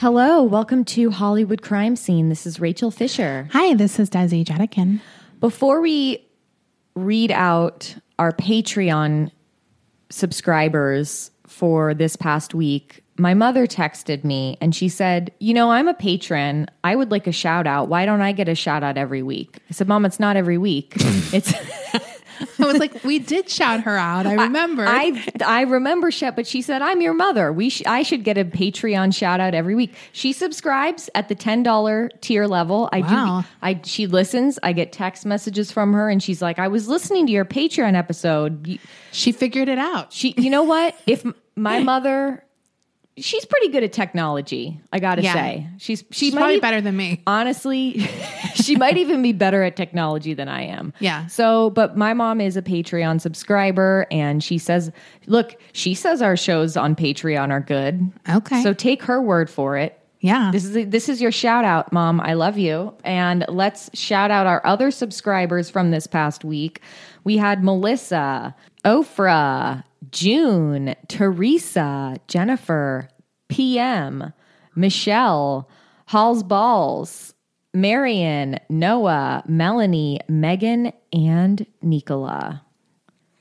Hello, welcome to Hollywood Crime Scene. This is Rachel Fisher. Hi, this is Desi Jedeikin. Before we read out our Patreon subscribers for this past week, my mother texted me and she said, You know, I'm a patron. I would like a shout out. Why don't I get a shout out every week? I said, Mom, it's not every week. It's. I was like, we did shout her out. I remember. I I remember Shep, but she said, "I'm your mother. We sh- I should get a Patreon shout out every week." She subscribes at the ten dollar tier level. I Wow. do. I she listens. I get text messages from her, and she's like, "I was listening to your Patreon episode." She figured it out. She, you know what? If my mother, she's pretty good at technology. I got to Yeah. say, she's she She's probably better than me. Honestly, she might even be better at technology than I am. Yeah. So, but my mom is a Patreon subscriber and she says, look, she says our shows on Patreon are good. Okay. So take her word for it. Yeah. This is this is your shout out, mom. I love you. And let's shout out our other subscribers from this past week. We had Melissa, Ofra, June, Teresa, Jennifer, PM, Michelle, Halls Balls, Marion, Noah, Melanie, Megan, and Nicola.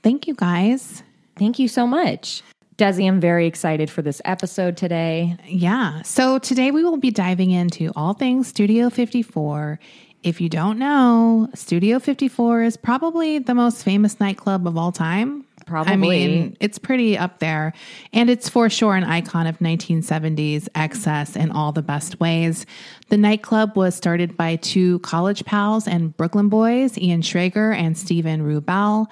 Thank you guys. Thank you so much. Desi, I'm very excited for this episode today. Yeah. So today we will be diving into all things Studio 54. If you don't know, Studio 54 is probably the most famous nightclub of all time. I mean, it's pretty up there. And it's for sure an icon of 1970s excess in all the best ways. The nightclub was started by two college pals and Brooklyn boys, Ian Schrager and Stephen Rubell.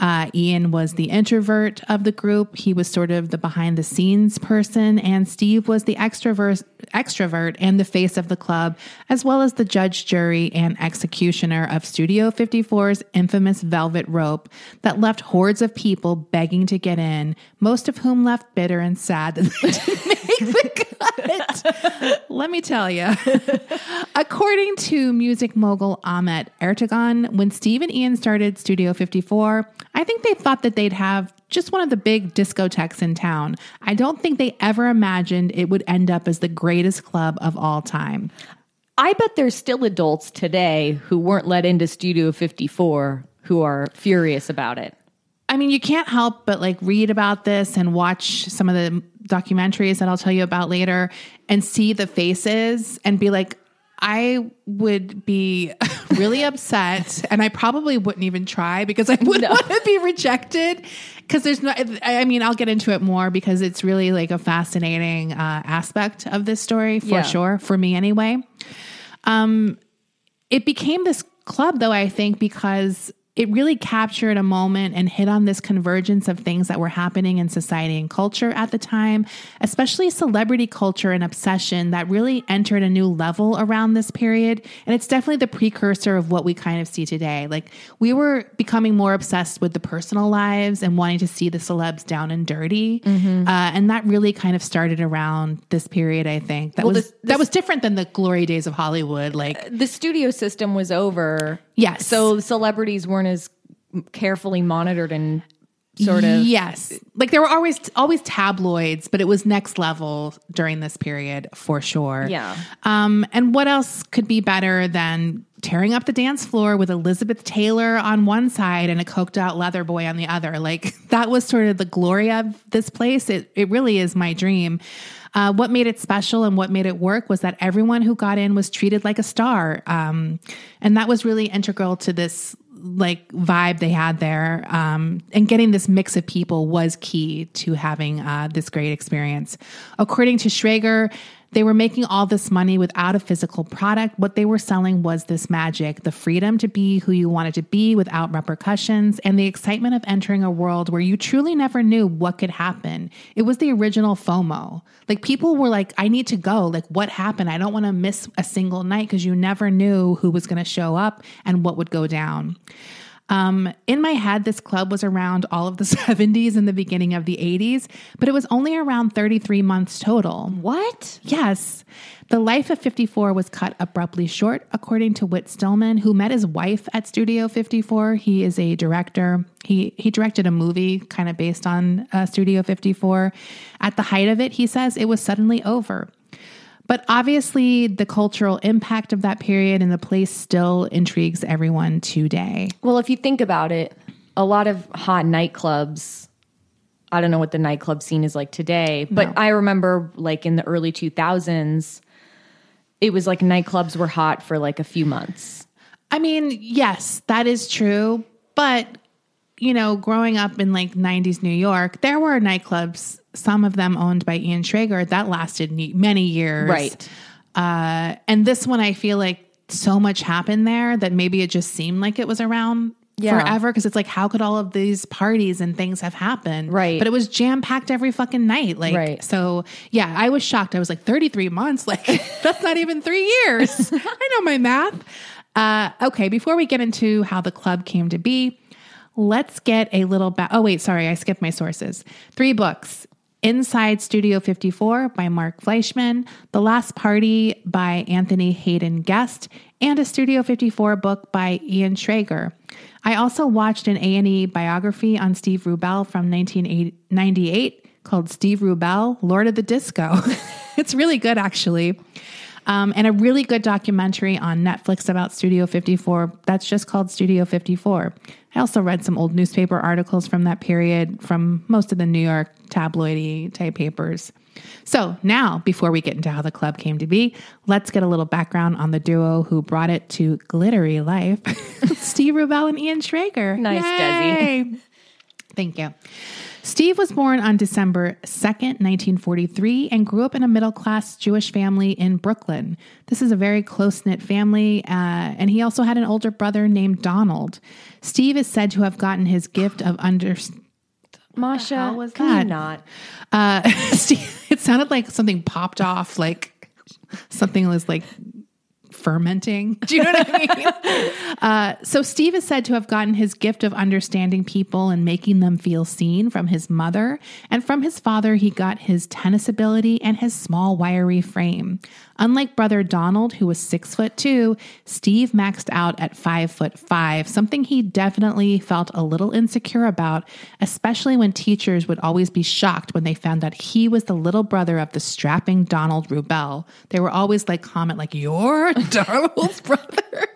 Uh, Ian was the introvert of the group. He was sort of the behind the scenes person, and Steve was the extrovert, extrovert and the face of the club, as well as the judge, jury, and executioner of Studio 54's infamous velvet rope that left hordes of people begging to get in, most of whom left bitter and sad that they didn't make the cut. Let me tell you. According to music mogul Ahmet Ertegun, when Steve and Ian started Studio 54, I think they thought that they'd have just one of the big discotheques in town. I don't think they ever imagined it would end up as the greatest club of all time. I bet there's still adults today who weren't let into Studio 54 who are furious about it. I mean, you can't help but like read about this and watch some of the documentaries that I'll tell you about later and see the faces and be like, I would be really upset and I probably wouldn't even try because I wouldn't want to be rejected. Because there's no, I I mean, I'll get into it more because it's really like a fascinating uh, aspect of this story for Yeah. sure, for me anyway. Um, it became this club though i think because it really captured a moment and hit on this convergence of things that were happening in society and culture at the time especially celebrity culture and obsession that really entered a new level around this period. And it's definitely the precursor of what we kind of see today. Like we were becoming more obsessed with the personal lives and wanting to see the celebs down and dirty. Uh, and that really kind of started around this period i think. That Well, was this- that was different than the glory days of hollywood like The studio system was over. Yes. So celebrities weren't as carefully monitored and sort of. yes like there were always always tabloids but it was next level during this period for sure Yeah. um and what else could be better than tearing up the dance floor with elizabeth taylor on one side and a coked out leather boy on the other like that was sort of the glory of this place it, it really is my dream uh, what made it special and what made it work was that everyone who got in was treated like a star. Um, and that was really integral to this like vibe they had there. Um, and getting this mix of people was key to having uh, this great experience. According to schrager They were making all this money without a physical product. What they were selling was this magic, the freedom to be who you wanted to be without repercussions, and the excitement of entering a world where you truly never knew what could happen. It was the original FOMO. Like people were like, I need to go. Like, what happened? I don't want to miss a single night because you never knew who was going to show up and what would go down. Um, in my head, this club was around all of the 70s and the beginning of the 80s, but it was only around 33 months total. What? Yes. The life of 54 was cut abruptly short, according to Whit Stillman, who met his wife at Studio 54. He is a director. He, he directed a movie kind of based on uh, Studio 54. At the height of it, he says it was suddenly over. But obviously, the cultural impact of that period and the place still intrigues everyone today. Well, if you think about it, a lot of hot nightclubs. I don't know what the nightclub scene is like today, but No. I remember like in the early 2000s, it was like nightclubs were hot for like a few months. I mean, yes, that is true. But, you know, growing up in like 90s New York, there were nightclubs, some of them owned by Ian Schrager, that lasted many years. Right. Uh, and this one, I feel like so much happened there that maybe it just seemed like it was around Yeah. forever because it's like, how could all of these parties and things have happened? Right. But it was jam packed every fucking night. Like, Right. so yeah, I was shocked. I was like, 33 months? Like, that's not even three years. I know my math. Uh, okay, before we get into how the club came to be, let's get a little back. Oh, wait, sorry, I skipped my sources. Three books Inside Studio 54 by Mark Fleischman, The Last Party by Anthony Haden Guest, and a Studio 54 book by Ian Schrager. I also watched an A&E biography on Steve Rubell from 1998 called Steve Rubell, Lord of the Disco. it's really good, actually. Um, and a really good documentary on Netflix about Studio 54 that's just called Studio 54. I also read some old newspaper articles from that period from most of the New York tabloidy type papers. So now, before we get into how the club came to be, let's get a little background on the duo who brought it to glittery life Steve Rubell and Ian Schrager. Nice, Desi. Thank you. Steve was born on December 2nd, 1943, and grew up in a middle class Jewish family in Brooklyn. This is a very close knit family, uh, and he also had an older brother named Donald. Steve is said to have gotten his gift of understanding. Masha, was that? you not? Uh, Steve, it sounded like something popped off, like something was like fermenting. Do you know what I mean? uh, so Steve is said to have gotten his gift of understanding people and making them feel seen from his mother, and from his father he got his tennis ability and his small wiry frame. Unlike brother Donald, who was six foot two, Steve maxed out at five foot five, something he definitely felt a little insecure about, especially when teachers would always be shocked when they found out he was the little brother of the strapping Donald Rubell. They were always like comment like, "You're Donald's brother."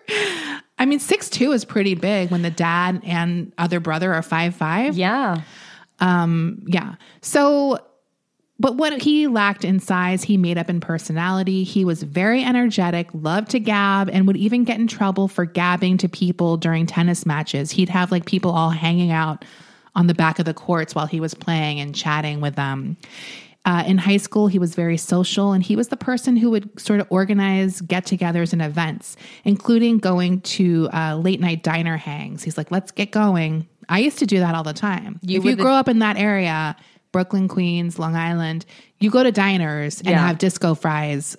I mean, six two is pretty big when the dad and other brother are five five. Yeah. Um, yeah. So, but what he lacked in size, he made up in personality. He was very energetic, loved to gab, and would even get in trouble for gabbing to people during tennis matches. He'd have like people all hanging out on the back of the courts while he was playing and chatting with them. Uh, in high school, he was very social, and he was the person who would sort of organize get togethers and events, including going to uh, late night diner hangs. He's like, let's get going. I used to do that all the time. You if you the- grow up in that area, Brooklyn, Queens, Long Island, you go to diners and Yeah. have disco fries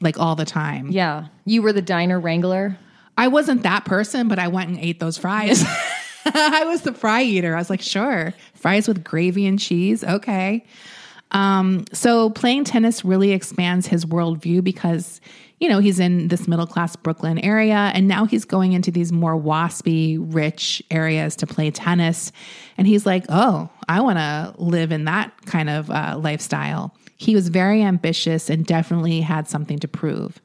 like all the time. Yeah. You were the diner wrangler. I wasn't that person, but I went and ate those fries. I was the fry eater. I was like, sure, fries with gravy and cheese. Okay. Um, so playing tennis really expands his worldview because, you know, he's in this middle class Brooklyn area and now he's going into these more waspy, rich areas to play tennis. And he's like, oh, I want to live in that kind of uh, lifestyle. He was very ambitious and definitely had something to prove.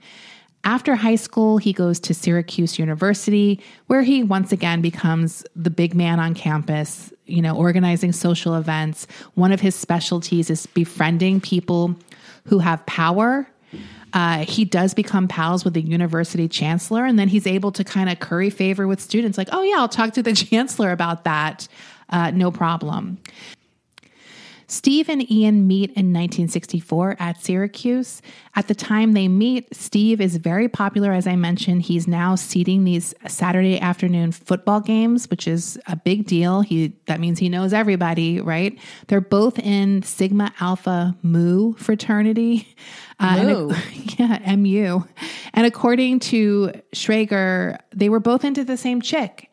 After high school, he goes to Syracuse University, where he once again becomes the big man on campus, you know, organizing social events. One of his specialties is befriending people who have power. Uh, he does become pals with the university chancellor, and then he's able to kind of curry favor with students, like, oh, yeah, I'll talk to the chancellor about that. Uh, no problem. Steve and Ian meet in 1964 at Syracuse. At the time they meet, Steve is very popular, as I mentioned. He's now seating these Saturday afternoon football games, which is a big deal. He that means he knows everybody, right? They're both in Sigma Alpha Mu fraternity. Uh, Mu. and- yeah, MU. And according to Schrager, they were both into the same chick.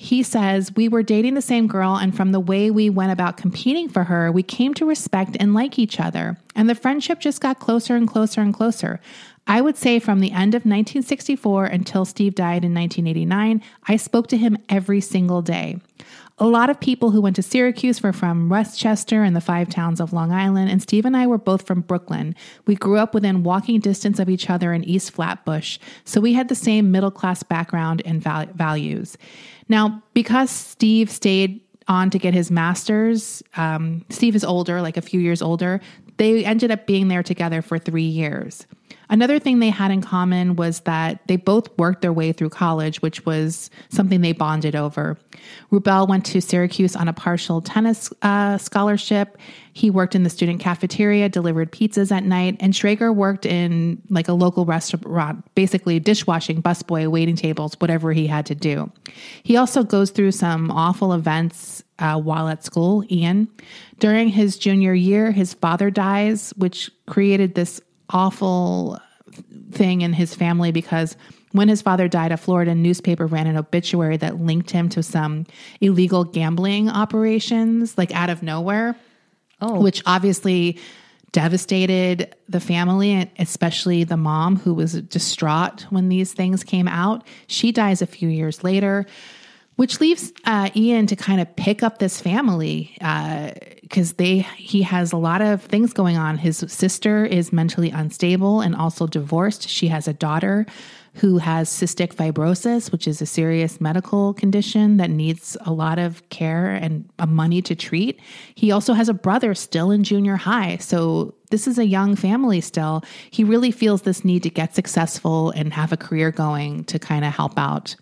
He says, We were dating the same girl, and from the way we went about competing for her, we came to respect and like each other. And the friendship just got closer and closer and closer. I would say from the end of 1964 until Steve died in 1989, I spoke to him every single day. A lot of people who went to Syracuse were from Westchester and the five towns of Long Island, and Steve and I were both from Brooklyn. We grew up within walking distance of each other in East Flatbush, so we had the same middle class background and val- values. Now, because Steve stayed on to get his master's, um, Steve is older, like a few years older. They ended up being there together for three years. Another thing they had in common was that they both worked their way through college, which was something they bonded over. Rubell went to Syracuse on a partial tennis uh, scholarship. He worked in the student cafeteria, delivered pizzas at night, and Schrager worked in like a local restaurant, basically dishwashing, busboy, waiting tables, whatever he had to do. He also goes through some awful events uh, while at school, Ian. During his junior year, his father dies, which created this awful thing in his family because when his father died, a Florida newspaper ran an obituary that linked him to some illegal gambling operations, like out of nowhere, Oh. which obviously devastated the family, and especially the mom who was distraught when these things came out. She dies a few years later which leaves uh, Ian to kind of pick up this family because they he has a lot of things going on. His sister is mentally unstable and also divorced. She has a daughter who has cystic fibrosis, which is a serious medical condition that needs a lot of care and uh, money to treat. He also has a brother still in junior high, so this is a young family still. He really feels this need to get successful and have a career going to kind of help out.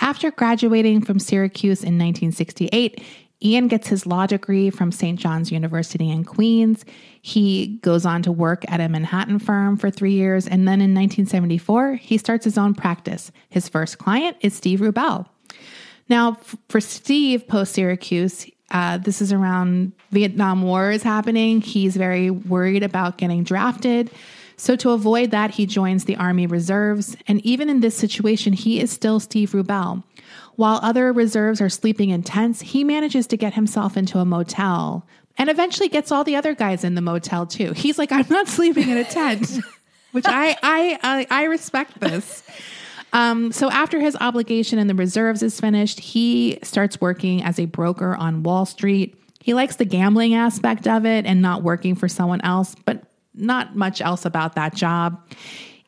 After graduating from Syracuse in 1968, Ian gets his law degree from St. John's University in Queens. He goes on to work at a Manhattan firm for three years, and then in 1974, he starts his own practice. His first client is Steve Rubell. Now, for Steve post Syracuse, uh, this is around Vietnam War is happening. He's very worried about getting drafted. So, to avoid that, he joins the Army Reserves. And even in this situation, he is still Steve Rubell. While other reserves are sleeping in tents, he manages to get himself into a motel and eventually gets all the other guys in the motel too. He's like, I'm not sleeping in a tent, which I, I, I, I respect this. Um, so after his obligation in the reserves is finished, he starts working as a broker on Wall Street. He likes the gambling aspect of it and not working for someone else, but not much else about that job.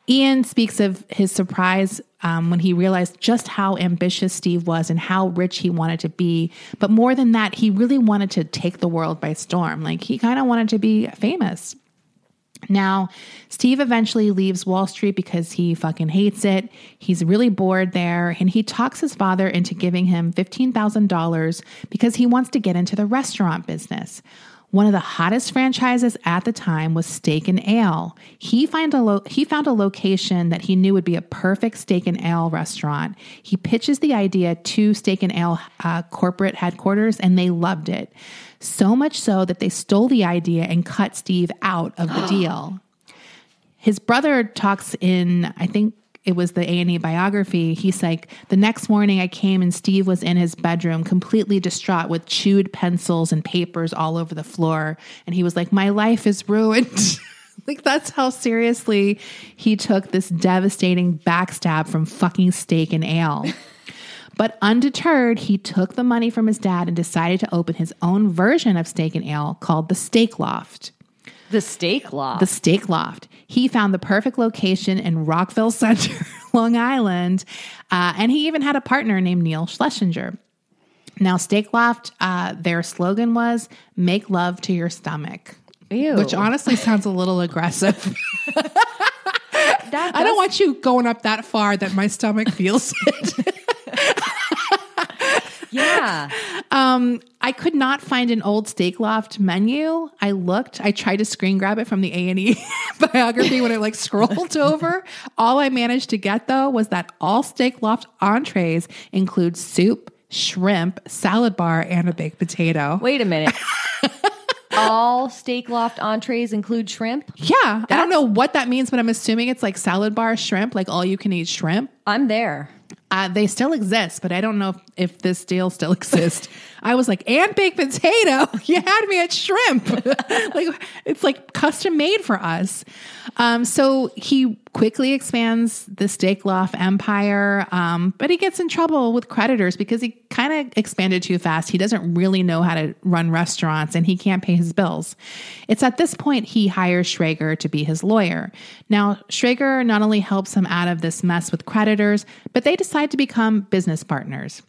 Ian speaks of his surprise um, when he realized just how ambitious Steve was and how rich he wanted to be. But more than that, he really wanted to take the world by storm. Like he kind of wanted to be famous. Now, Steve eventually leaves Wall Street because he fucking hates it. He's really bored there, and he talks his father into giving him $15,000 because he wants to get into the restaurant business. One of the hottest franchises at the time was Steak and Ale. He find a lo- he found a location that he knew would be a perfect steak and ale restaurant. He pitches the idea to Steak and Ale uh, corporate headquarters, and they loved it. So much so that they stole the idea and cut Steve out of the deal. His brother talks in, I think it was the A&E biography. He's like, the next morning I came and Steve was in his bedroom completely distraught with chewed pencils and papers all over the floor. And he was like, my life is ruined. like that's how seriously he took this devastating backstab from fucking steak and ale. But undeterred, he took the money from his dad and decided to open his own version of steak and ale called the Steak Loft. The steak loft. The Steak Loft. He found the perfect location in Rockville Center, Long Island, uh, and he even had a partner named Neil Schlesinger. Now, Steak Loft, uh, their slogan was "Make love to your stomach," Ew. which honestly sounds a little aggressive. I don't want you going up that far that my stomach feels it. Yeah. Um, I could not find an old Steak Loft menu. I looked. I tried to screen grab it from the A and E biography when I like scrolled over. All I managed to get though was that all Steak Loft entrees include soup, shrimp, salad bar, and a baked potato. Wait a minute. All steak loft entrees include shrimp. Yeah, I don't know what that means, but I'm assuming it's like salad bar shrimp, like all you can eat shrimp. I'm there. Uh, they still exist, but I don't know if, if this deal still exists. I was like, and baked potato. You had me at shrimp. like it's like custom made for us. Um, so he quickly expands the steak loft empire, um, but he gets in trouble with creditors because he kind of expanded too fast. He doesn't really know how to run restaurants and he can't pay his bills. It's at this point he hires Schrager to be his lawyer. Now, Schrager not only helps him out of this mess with creditors, but they decide to become business partners.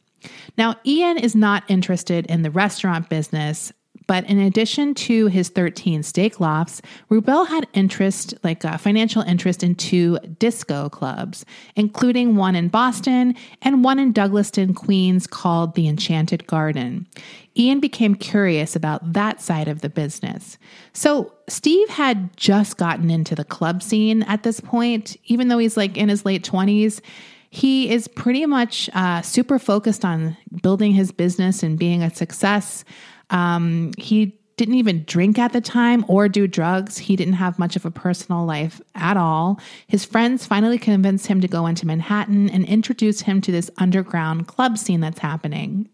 Now, Ian is not interested in the restaurant business, but in addition to his 13 steak lofts, Rubell had interest, like a financial interest in two disco clubs, including one in Boston and one in Douglaston, Queens called the Enchanted Garden. Ian became curious about that side of the business. So, Steve had just gotten into the club scene at this point, even though he's like in his late 20s. He is pretty much uh, super focused on building his business and being a success. Um, he didn't even drink at the time or do drugs. He didn't have much of a personal life at all. His friends finally convinced him to go into Manhattan and introduce him to this underground club scene that's happening.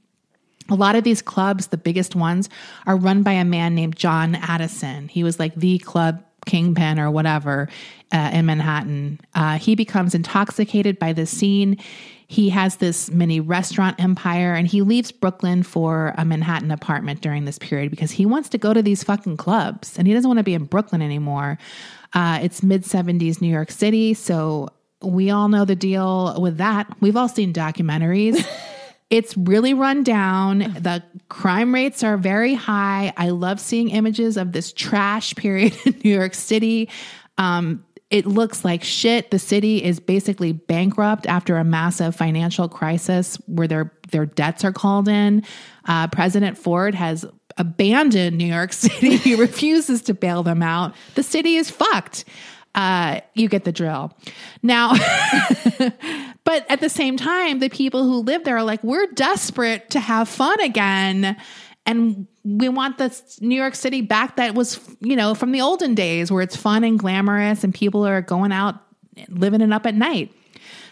A lot of these clubs, the biggest ones, are run by a man named John Addison. He was like the club kingpin or whatever uh, in Manhattan. Uh, he becomes intoxicated by the scene. He has this mini restaurant empire and he leaves Brooklyn for a Manhattan apartment during this period because he wants to go to these fucking clubs and he doesn't want to be in Brooklyn anymore. Uh, it's mid 70s New York City. So we all know the deal with that. We've all seen documentaries. It's really run down. The crime rates are very high. I love seeing images of this trash period in New York City. Um, it looks like shit. The city is basically bankrupt after a massive financial crisis where their their debts are called in. Uh, President Ford has abandoned New York City. he refuses to bail them out. The city is fucked. Uh, you get the drill. Now, but at the same time, the people who live there are like, we're desperate to have fun again. And we want this New York City back that was, you know, from the olden days where it's fun and glamorous and people are going out living it up at night.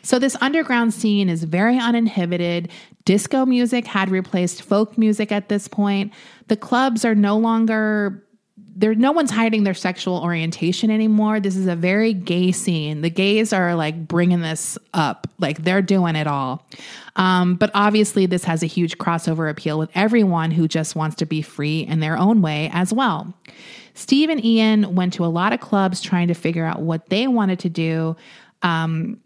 So this underground scene is very uninhibited. Disco music had replaced folk music at this point. The clubs are no longer there no one's hiding their sexual orientation anymore. This is a very gay scene. The gays are like bringing this up, like they're doing it all. Um, but obviously, this has a huge crossover appeal with everyone who just wants to be free in their own way as well. Steve and Ian went to a lot of clubs trying to figure out what they wanted to do. Um,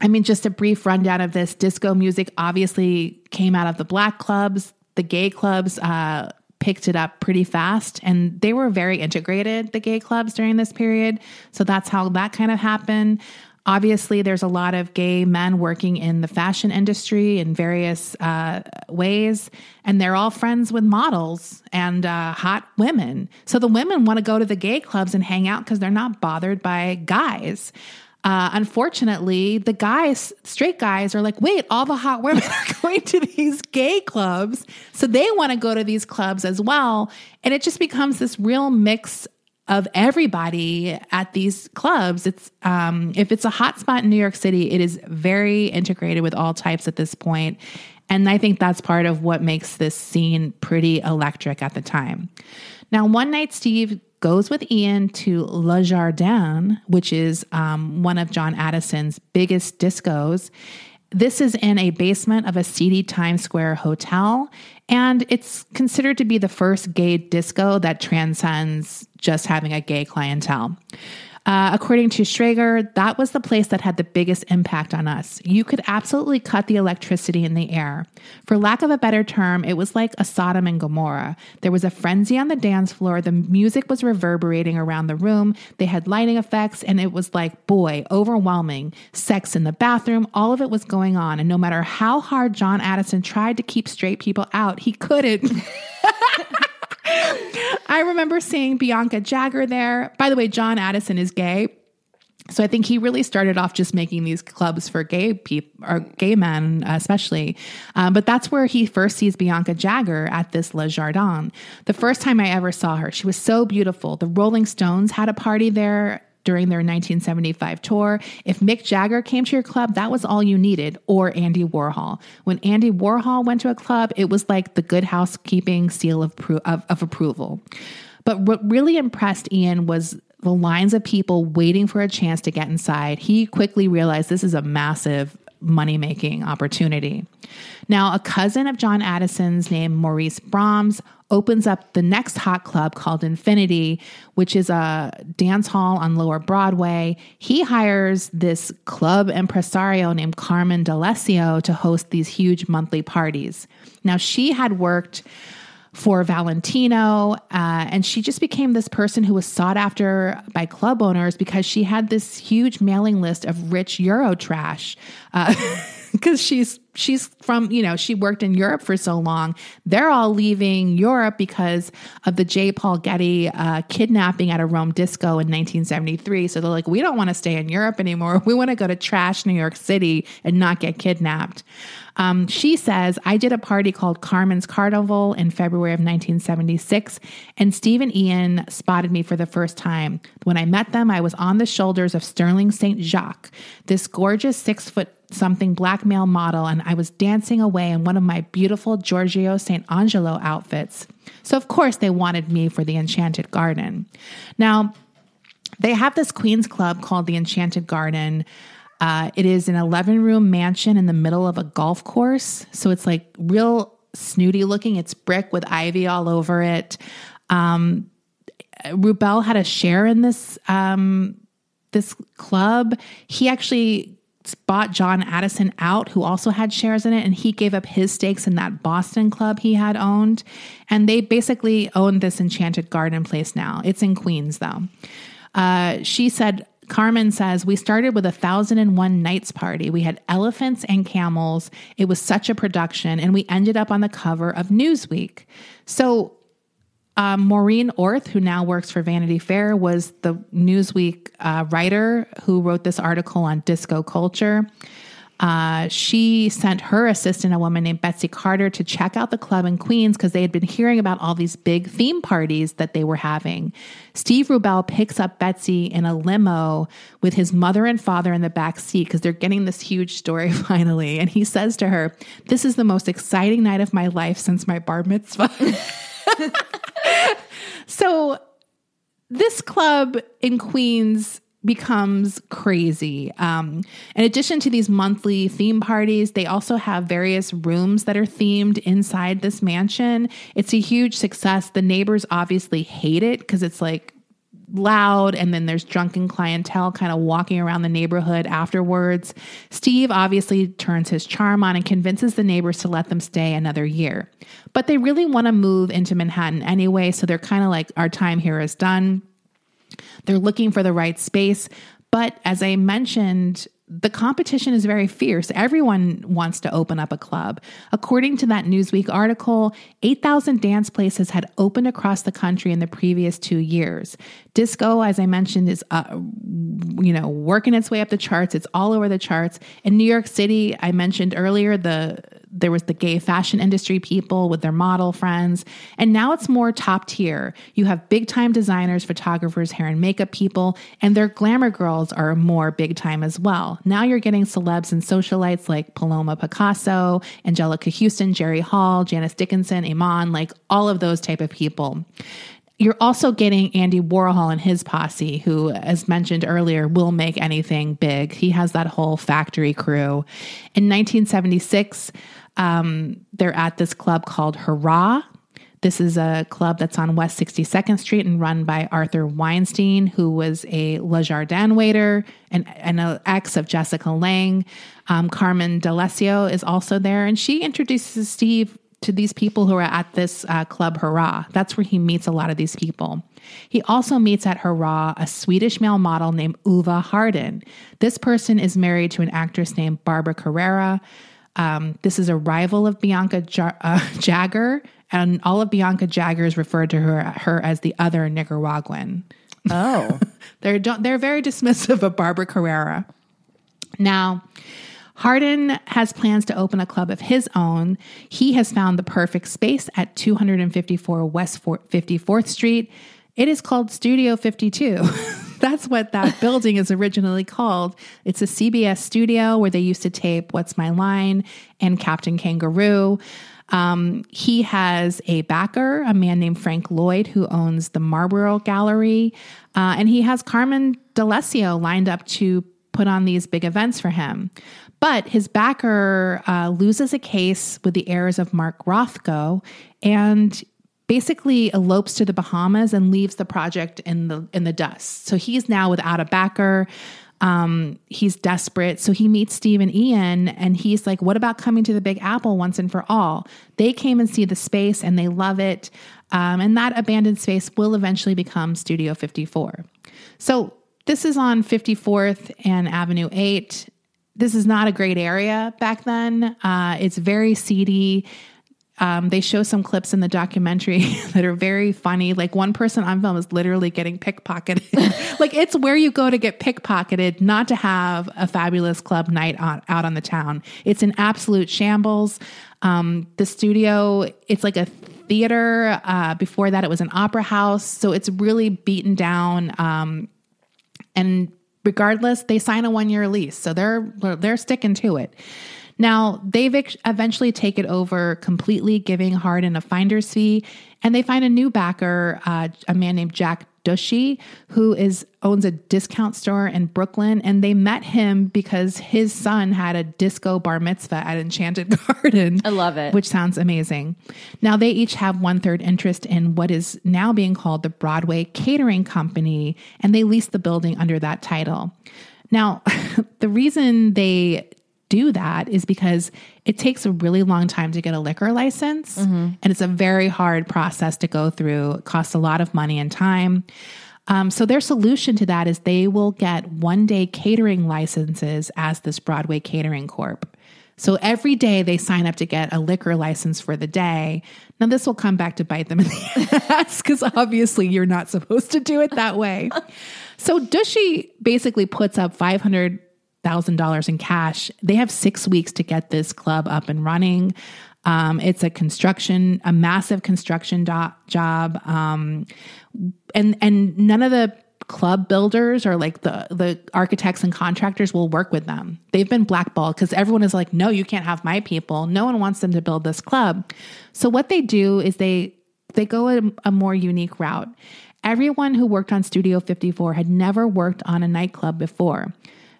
I mean, just a brief rundown of this disco music obviously came out of the black clubs. The gay clubs uh, picked it up pretty fast and they were very integrated, the gay clubs during this period. So that's how that kind of happened. Obviously, there's a lot of gay men working in the fashion industry in various uh, ways, and they're all friends with models and uh, hot women. So the women want to go to the gay clubs and hang out because they're not bothered by guys. Uh, unfortunately, the guys, straight guys, are like, wait, all the hot women are going to these gay clubs. So they want to go to these clubs as well. And it just becomes this real mix of everybody at these clubs. It's um, if it's a hot spot in New York City, it is very integrated with all types at this point. And I think that's part of what makes this scene pretty electric at the time. Now, one night, Steve goes with Ian to Le Jardin, which is um, one of John Addison's biggest discos. This is in a basement of a seedy Times Square hotel, and it's considered to be the first gay disco that transcends just having a gay clientele. Uh, according to Schrager, that was the place that had the biggest impact on us. You could absolutely cut the electricity in the air. For lack of a better term, it was like a Sodom and Gomorrah. There was a frenzy on the dance floor. The music was reverberating around the room. They had lighting effects, and it was like, boy, overwhelming. Sex in the bathroom, all of it was going on. And no matter how hard John Addison tried to keep straight people out, he couldn't. I remember seeing Bianca Jagger there. By the way, John Addison is gay. So I think he really started off just making these clubs for gay people or gay men, especially. Um, but that's where he first sees Bianca Jagger at this Le Jardin. The first time I ever saw her, she was so beautiful. The Rolling Stones had a party there during their 1975 tour. If Mick Jagger came to your club, that was all you needed, or Andy Warhol. When Andy Warhol went to a club, it was like the good housekeeping seal of, of, of approval. But what really impressed Ian was the lines of people waiting for a chance to get inside. He quickly realized this is a massive money making opportunity. Now, a cousin of John Addison's named Maurice Brahms opens up the next hot club called Infinity, which is a dance hall on Lower Broadway. He hires this club impresario named Carmen D'Alessio to host these huge monthly parties. Now, she had worked for Valentino. Uh, and she just became this person who was sought after by club owners because she had this huge mailing list of rich Euro trash. Because uh, she's she's from you know she worked in Europe for so long. They're all leaving Europe because of the J. Paul Getty uh, kidnapping at a Rome disco in 1973. So they're like, we don't want to stay in Europe anymore. We want to go to trash New York City and not get kidnapped. Um, she says, I did a party called Carmen's Carnival in February of 1976, and Steve and Ian spotted me for the first time. When I met them, I was on the shoulders of Sterling St. Jacques, this gorgeous six foot something black male model, and I was dancing away in one of my beautiful Giorgio Sant'Angelo outfits. So, of course, they wanted me for the Enchanted Garden. Now, they have this Queen's Club called the Enchanted Garden. Uh, it is an 11 room mansion in the middle of a golf course. So it's like real snooty looking. It's brick with ivy all over it. Um, Rubell had a share in this um, this club. He actually bought John Addison out, who also had shares in it, and he gave up his stakes in that Boston club he had owned. And they basically own this enchanted garden place now. It's in Queens, though. Uh, she said, Carmen says, We started with a thousand and one nights party. We had elephants and camels. It was such a production, and we ended up on the cover of Newsweek. So, um, Maureen Orth, who now works for Vanity Fair, was the Newsweek uh, writer who wrote this article on disco culture. Uh, she sent her assistant, a woman named Betsy Carter, to check out the club in Queens because they had been hearing about all these big theme parties that they were having. Steve Rubel picks up Betsy in a limo with his mother and father in the back seat because they're getting this huge story finally. And he says to her, This is the most exciting night of my life since my bar mitzvah. so, this club in Queens becomes crazy. Um, in addition to these monthly theme parties, they also have various rooms that are themed inside this mansion. It's a huge success. The neighbors obviously hate it because it's like loud and then there's drunken clientele kind of walking around the neighborhood afterwards. Steve obviously turns his charm on and convinces the neighbors to let them stay another year. But they really want to move into Manhattan anyway, so they're kind of like our time here is done. They're looking for the right space. But as I mentioned, the competition is very fierce. Everyone wants to open up a club. According to that Newsweek article, 8,000 dance places had opened across the country in the previous two years. Disco, as I mentioned, is uh, you know working its way up the charts. It's all over the charts. In New York City, I mentioned earlier the there was the gay fashion industry people with their model friends. And now it's more top tier. You have big time designers, photographers, hair and makeup people, and their glamour girls are more big time as well. Now you're getting celebs and socialites like Paloma Picasso, Anjelica Huston, Jerry Hall, Janice Dickinson, Iman, like all of those type of people. You're also getting Andy Warhol and his posse, who, as mentioned earlier, will make anything big. He has that whole factory crew. In 1976, um, they're at this club called Hurrah. This is a club that's on West 62nd Street and run by Arthur Weinstein, who was a Le Jardin waiter and, and an ex of Jessica Lange. Um, Carmen D'Alessio is also there, and she introduces Steve to these people who are at this uh, club Hurrah. That's where he meets a lot of these people. He also meets at Hurrah a Swedish male model named Uwe Harden. This person is married to an actress named Barbara Carrera. Um, this is a rival of Bianca J- uh, Jagger, and all of Bianca Jagger's referred to her, her as the other Nicaraguan. Oh. they're, they're very dismissive of Barbara Carrera. Now, Harden has plans to open a club of his own. He has found the perfect space at 254 West 54th Street. It is called Studio 52. That's what that building is originally called. It's a CBS studio where they used to tape What's My Line and Captain Kangaroo. Um, he has a backer, a man named Frank Lloyd, who owns the Marlborough Gallery. Uh, and he has Carmen D'Alessio lined up to put on these big events for him. But his backer uh, loses a case with the heirs of Mark Rothko and basically elopes to the Bahamas and leaves the project in the in the dust. So he's now without a backer. Um, he's desperate. So he meets Steve and Ian and he's like, What about coming to the Big Apple once and for all? They came and see the space and they love it. Um, and that abandoned space will eventually become Studio 54. So this is on 54th and Avenue 8 this is not a great area back then. Uh, it's very seedy. Um, they show some clips in the documentary that are very funny. Like one person on film is literally getting pickpocketed. like it's where you go to get pickpocketed, not to have a fabulous club night on, out on the town. It's an absolute shambles. Um, the studio, it's like a theater. Uh, before that, it was an opera house. So it's really beaten down. Um, and regardless, they sign a one year lease. So they're, they're sticking to it. Now, they eventually take it over completely, giving Harden a finder's fee, and they find a new backer, uh, a man named Jack Dushy, who is owns a discount store in Brooklyn, and they met him because his son had a disco bar mitzvah at Enchanted Garden. I love it, which sounds amazing. Now they each have one third interest in what is now being called the Broadway Catering Company, and they lease the building under that title. Now, the reason they do that is because it takes a really long time to get a liquor license mm-hmm. and it's a very hard process to go through. It costs a lot of money and time. Um, so their solution to that is they will get one day catering licenses as this Broadway Catering Corp. So every day they sign up to get a liquor license for the day. Now this will come back to bite them in the ass because obviously you're not supposed to do it that way. So Dushy basically puts up 500 thousand dollars in cash. They have six weeks to get this club up and running. Um, it's a construction, a massive construction do- job, um, and and none of the club builders or like the the architects and contractors will work with them. They've been blackballed because everyone is like, no, you can't have my people. No one wants them to build this club. So what they do is they they go a, a more unique route. Everyone who worked on Studio 54 had never worked on a nightclub before.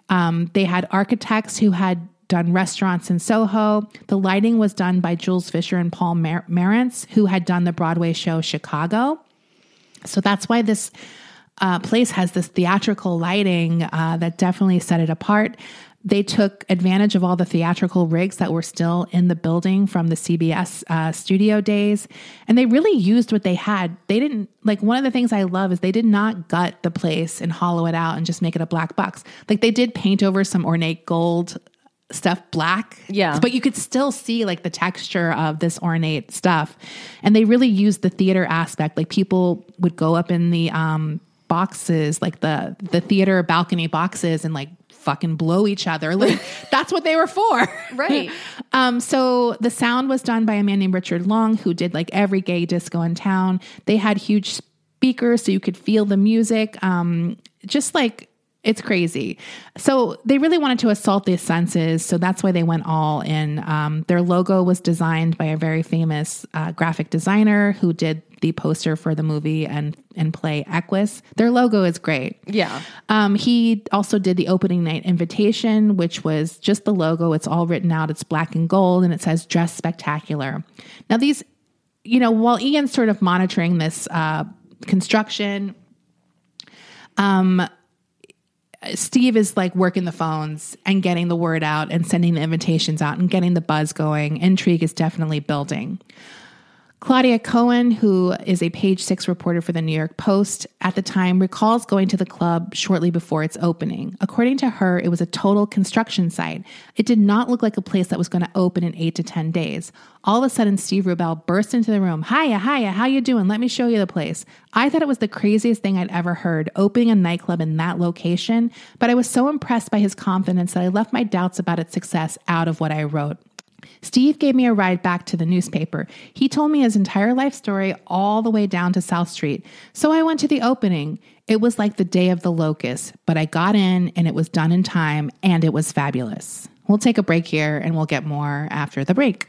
Um, they had architects who had done restaurants in Soho. The lighting was done by Jules Fisher and Paul Mar- Marantz, who had done the Broadway show Chicago. So that's why this uh, place has this theatrical lighting uh, that definitely set it apart. They took advantage of all the theatrical rigs that were still in the building from the CBS uh, studio days, and they really used what they had. They didn't like one of the things I love is they did not gut the place and hollow it out and just make it a black box. Like they did paint over some ornate gold stuff black. Yeah. But you could still see like the texture of this ornate stuff. And they really used the theater aspect. Like people would go up in the um boxes, like the the theater balcony boxes and like fucking blow each other. Like that's what they were for. Right. um, so the sound was done by a man named Richard Long who did like every gay disco in town. They had huge speakers so you could feel the music. Um, just like it's crazy. So they really wanted to assault the senses. So that's why they went all in. Um, their logo was designed by a very famous uh, graphic designer who did the poster for the movie and and play Equus. Their logo is great. Yeah. Um, he also did the opening night invitation, which was just the logo. It's all written out. It's black and gold, and it says "Dress Spectacular." Now these you know, while Ian's sort of monitoring this uh, construction, um, Steve is like working the phones and getting the word out and sending the invitations out and getting the buzz going. Intrigue is definitely building. Claudia Cohen, who is a page six reporter for the New York Post at the time, recalls going to the club shortly before its opening. According to her, it was a total construction site. It did not look like a place that was going to open in eight to 10 days. All of a sudden, Steve Rubell burst into the room. Hiya, hiya, how you doing? Let me show you the place. I thought it was the craziest thing I'd ever heard, opening a nightclub in that location, but I was so impressed by his confidence that I left my doubts about its success out of what I wrote. Steve gave me a ride back to the newspaper. He told me his entire life story all the way down to South Street. So I went to the opening. It was like the day of the locust, but I got in and it was done in time and it was fabulous. We'll take a break here and we'll get more after the break.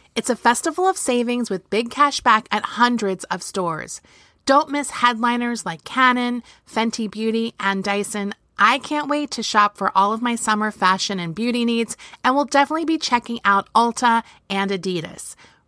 It's a festival of savings with big cash back at hundreds of stores. Don't miss headliners like Canon, Fenty Beauty, and Dyson. I can't wait to shop for all of my summer fashion and beauty needs, and will definitely be checking out Ulta and Adidas.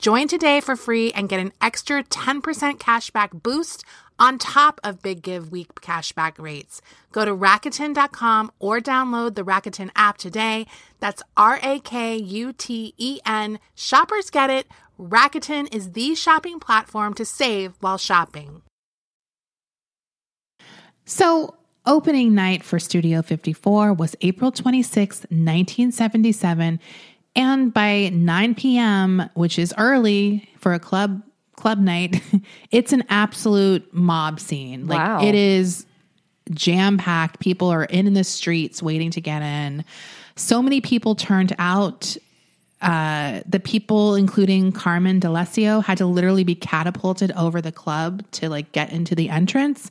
Join today for free and get an extra 10% cashback boost on top of Big Give Week cashback rates. Go to Rakuten.com or download the Rakuten app today. That's R A K U T E N. Shoppers get it. Rakuten is the shopping platform to save while shopping. So, opening night for Studio 54 was April 26, 1977. And by 9 p.m., which is early for a club club night, it's an absolute mob scene. Like Wow. it is jam packed. People are in the streets waiting to get in. So many people turned out. Uh, the people, including Carmen D'Alessio, had to literally be catapulted over the club to like get into the entrance.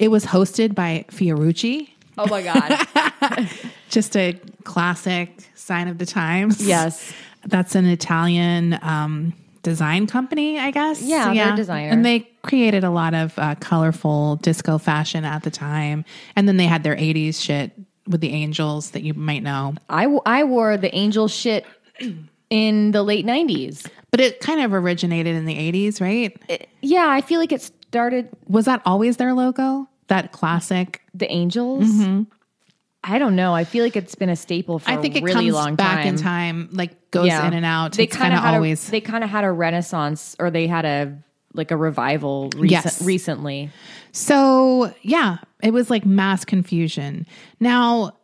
It was hosted by Fiorucci, Oh my God. just a classic sign of the times. Yes. That's an Italian um, design company, I guess. Yeah, they're a designer. And they created a lot of uh, colorful disco fashion at the time. And then they had their 80s shit with the angels that you might know. I, w- I wore the angel shit in the late 90s. But it kind of originated in the 80s, right? Yeah, I feel like it started Was that always their logo? That classic? the angels. Mm-hmm. I don't know. I feel like it's been a staple for I think a it really comes long back time. in time, like goes in and out. They it's kind of always. A, they kind of had a renaissance, or they had a like a revival recent, Yes. recently. So yeah, it was like mass confusion. Now,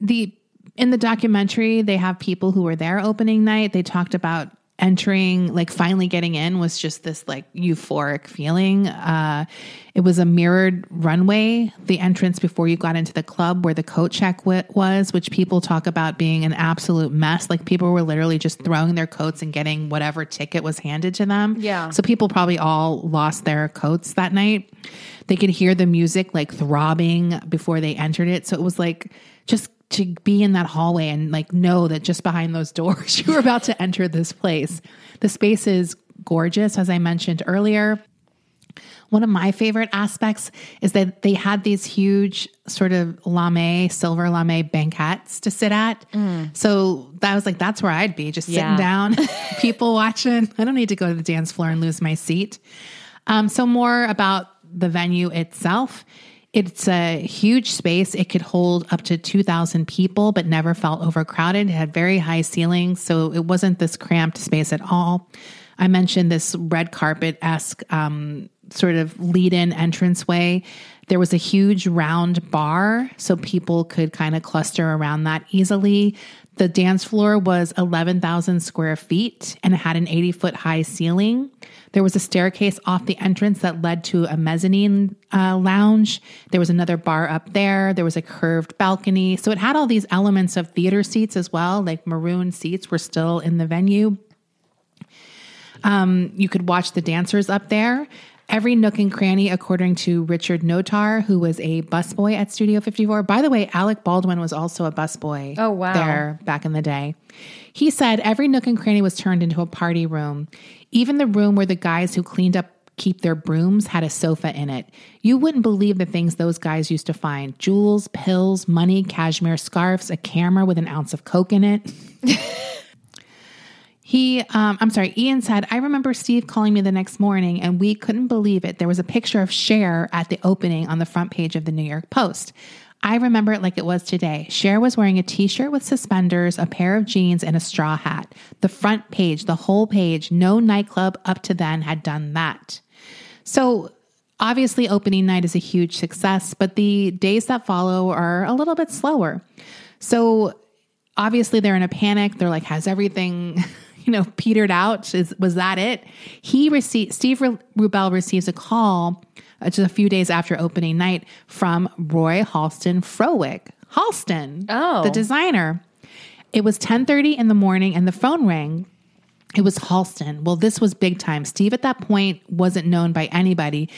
the in the documentary, they have people who were there opening night. They talked about entering, like finally getting in was just this like euphoric feeling. Uh, it was a mirrored runway, the entrance before you got into the club where the coat check wi- was, which people talk about being an absolute mess. Like people were literally just throwing their coats and getting whatever ticket was handed to them. Yeah. So people probably all lost their coats that night. They could hear the music like throbbing before they entered it. So it was like just to be in that hallway and like know that just behind those doors you were about to enter this place. The space is gorgeous, as I mentioned earlier. One of my favorite aspects is that they had these huge sort of lame, silver lame banquettes to sit at. So that was like, that's where I'd be, just Yeah. sitting down, people watching. I don't need to go to the dance floor and lose my seat. Um, so, more about the venue itself. It's a huge space. It could hold up to 2,000 people, but never felt overcrowded. It had very high ceilings, so it wasn't this cramped space at all. I mentioned this red carpet esque um, sort of lead in entranceway. There was a huge round bar, so people could kind of cluster around that easily. The dance floor was 11,000 square feet and it had an 80 foot high ceiling. There was a staircase off the entrance that led to a mezzanine uh, lounge. There was another bar up there. There was a curved balcony. So it had all these elements of theater seats as well, like maroon seats were still in the venue. Um, you could watch the dancers up there. Every nook and cranny, according to Richard Notar, who was a busboy at Studio 54. By the way, Alec Baldwin was also a busboy Oh, wow. there back in the day. He said every nook and cranny was turned into a party room. Even the room where the guys who cleaned up keep their brooms had a sofa in it. You wouldn't believe the things those guys used to find jewels, pills, money, cashmere scarves, a camera with an ounce of coke in it. He, um, I'm sorry, Ian said, I remember Steve calling me the next morning and we couldn't believe it. There was a picture of Cher at the opening on the front page of the New York Post. I remember it like it was today. Cher was wearing a t shirt with suspenders, a pair of jeans, and a straw hat. The front page, the whole page, no nightclub up to then had done that. So, obviously, opening night is a huge success, but the days that follow are a little bit slower. So, obviously, they're in a panic. They're like, has everything. You know, petered out. Is was that it? He received Steve Ru- Rubell receives a call uh, just a few days after opening night from Roy Halston Frowick. Halston, Oh. the designer. It was 10:30 in the morning and the phone rang. It was Halston. Well, this was big time. Steve at that point wasn't known by anybody,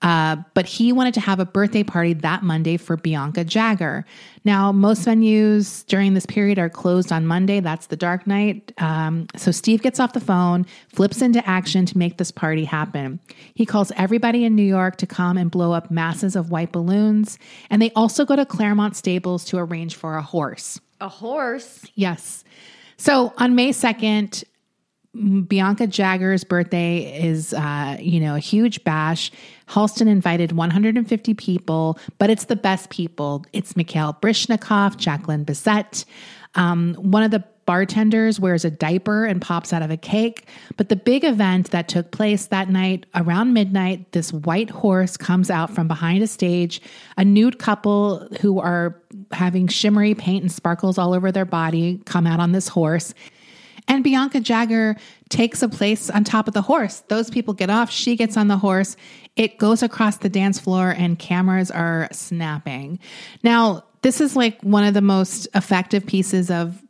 uh, but he wanted to have a birthday party that Monday for Bianca Jagger. Now, most venues during this period are closed on Monday. That's the dark night. Um, so Steve gets off the phone, flips into action to make this party happen. He calls everybody in New York to come and blow up masses of white balloons. And they also go to Claremont Stables to arrange for a horse. A horse. Yes. So on May 2nd, Bianca Jagger's birthday is, uh, you know, a huge bash. Halston invited 150 people, but it's the best people. It's Mikhail Baryshnikov, Jacqueline Bisset. Um, one of the bartenders wears a diaper and pops out of a cake. But the big event that took place that night around midnight, this white horse comes out from behind a stage. A nude couple who are having shimmery paint and sparkles all over their body come out on this horse. And Bianca Jagger takes a place on top of the horse. Those people get off, she gets on the horse. It goes across the dance floor, and cameras are snapping. Now, this is like one of the most effective pieces of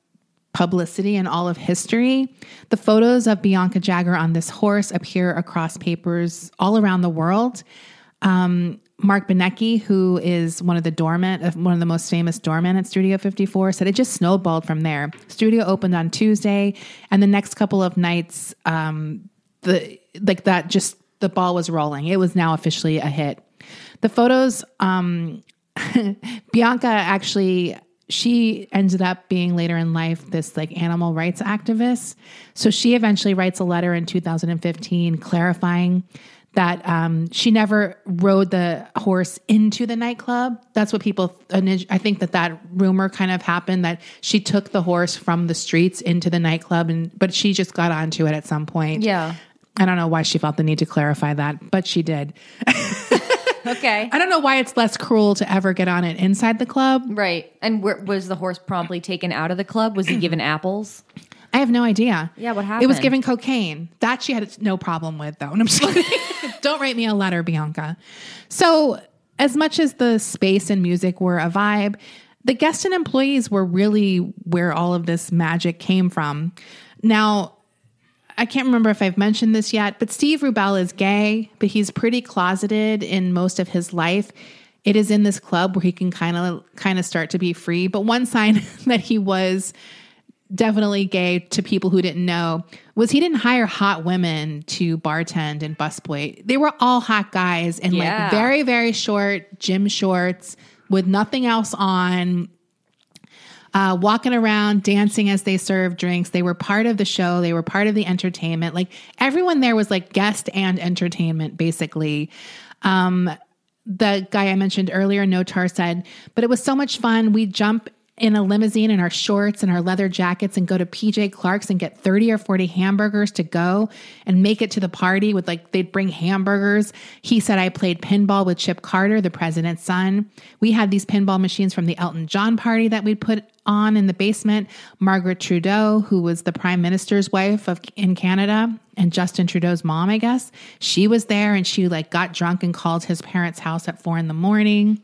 publicity in all of history. The photos of Bianca Jagger on this horse appear across papers all around the world. Um, Marc Benecke, who is one of the doormen, uh, one of the most famous doormen at Studio 54, said it just snowballed from there. Studio opened on Tuesday, and the next couple of nights, um, the like that just the ball was rolling. It was now officially a hit. The photos, um, Bianca actually she ended up being later in life this like animal rights activist. So she eventually writes a letter in 2015 clarifying that um, she never rode the horse into the nightclub. That's what people, I think that that rumor kind of happened that she took the horse from the streets into the nightclub, and but she just got onto it at some point. Yeah. I don't know why she felt the need to clarify that, but she did. Okay. I don't know why it's less cruel to ever get on it inside the club. Right. And where, was the horse promptly taken out of the club? Was he given apples? I have no idea. Yeah, what happened? It was given cocaine. That she had no problem with, though. And I'm just kidding. Don't write me a letter, Bianca. So, as much as the space and music were a vibe, the guests and employees were really where all of this magic came from. Now, I can't remember if I've mentioned this yet, but Steve Rubell is gay, but he's pretty closeted in most of his life. It is in this club where he can kind of kind of start to be free. But one sign that he was definitely gay to people who didn't know was he didn't hire hot women to bartend and busboy. They were all hot guys in Yeah. like very very short gym shorts with nothing else on uh, walking around, dancing as they served drinks. They were part of the show. They were part of the entertainment. Like everyone there was like guest and entertainment, basically. Um, the guy I mentioned earlier, Notar said, but it was so much fun. We jump in a limousine in our shorts and our leather jackets and go to PJ Clarke's and get 30 or 40 hamburgers to go and make it to the party with like, they'd bring hamburgers. He said, I played pinball with Chip Carter, the president's son. We had these pinball machines from the Elton John party that we'd put on in the basement. Margaret Trudeau, who was the prime minister's wife of in Canada and Justin Trudeau's mom, I guess, she was there and she like got drunk and called his parents' house at four in the morning.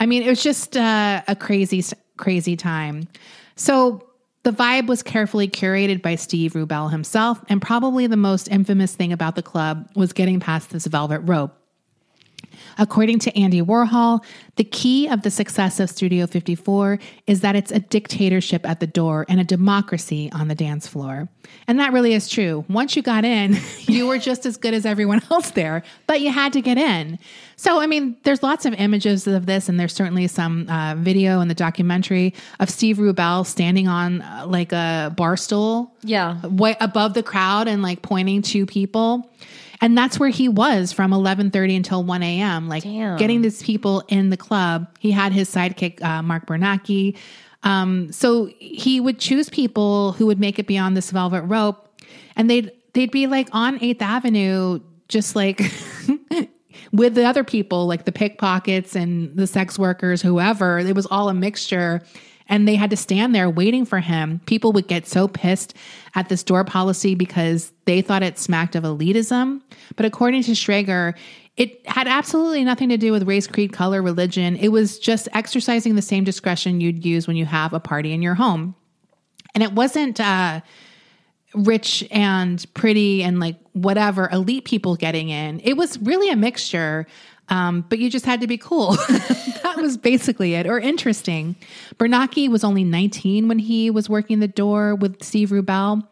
I mean, it was just uh, a crazy, crazy time. So the vibe was carefully curated by Steve Rubell himself, and probably the most infamous thing about the club was getting past this velvet rope. According to Andy Warhol, the key of the success of Studio 54 is that it's a dictatorship at the door and a democracy on the dance floor. And that really is true. Once you got in, you were just as good as everyone else there, but you had to get in. So, I mean, there's lots of images of this, and there's certainly some uh, video in the documentary of Steve Rubell standing on uh, like a bar stool Yeah. way above the crowd and like pointing to people. And that's where he was from 11:30 until 1 a.m. Like Damn. getting these people in the club. He had his sidekick uh, Mark Bernacki. Um, so he would choose people who would make it beyond this velvet rope, and they'd they'd be like on Eighth Avenue, just like with the other people, like the pickpockets and the sex workers, whoever. It was all a mixture. And they had to stand there waiting for him. People would get so pissed at this door policy because they thought it smacked of elitism. But according to Schrager, it had absolutely nothing to do with race, creed, color, religion. It was just exercising the same discretion you'd use when you have a party in your home. And it wasn't uh, rich and pretty and like whatever elite people getting in. It was really a mixture, um, but you just had to be cool. that was basically it, or interesting. Bernacki was only 19 when he was working the door with Steve Rubell.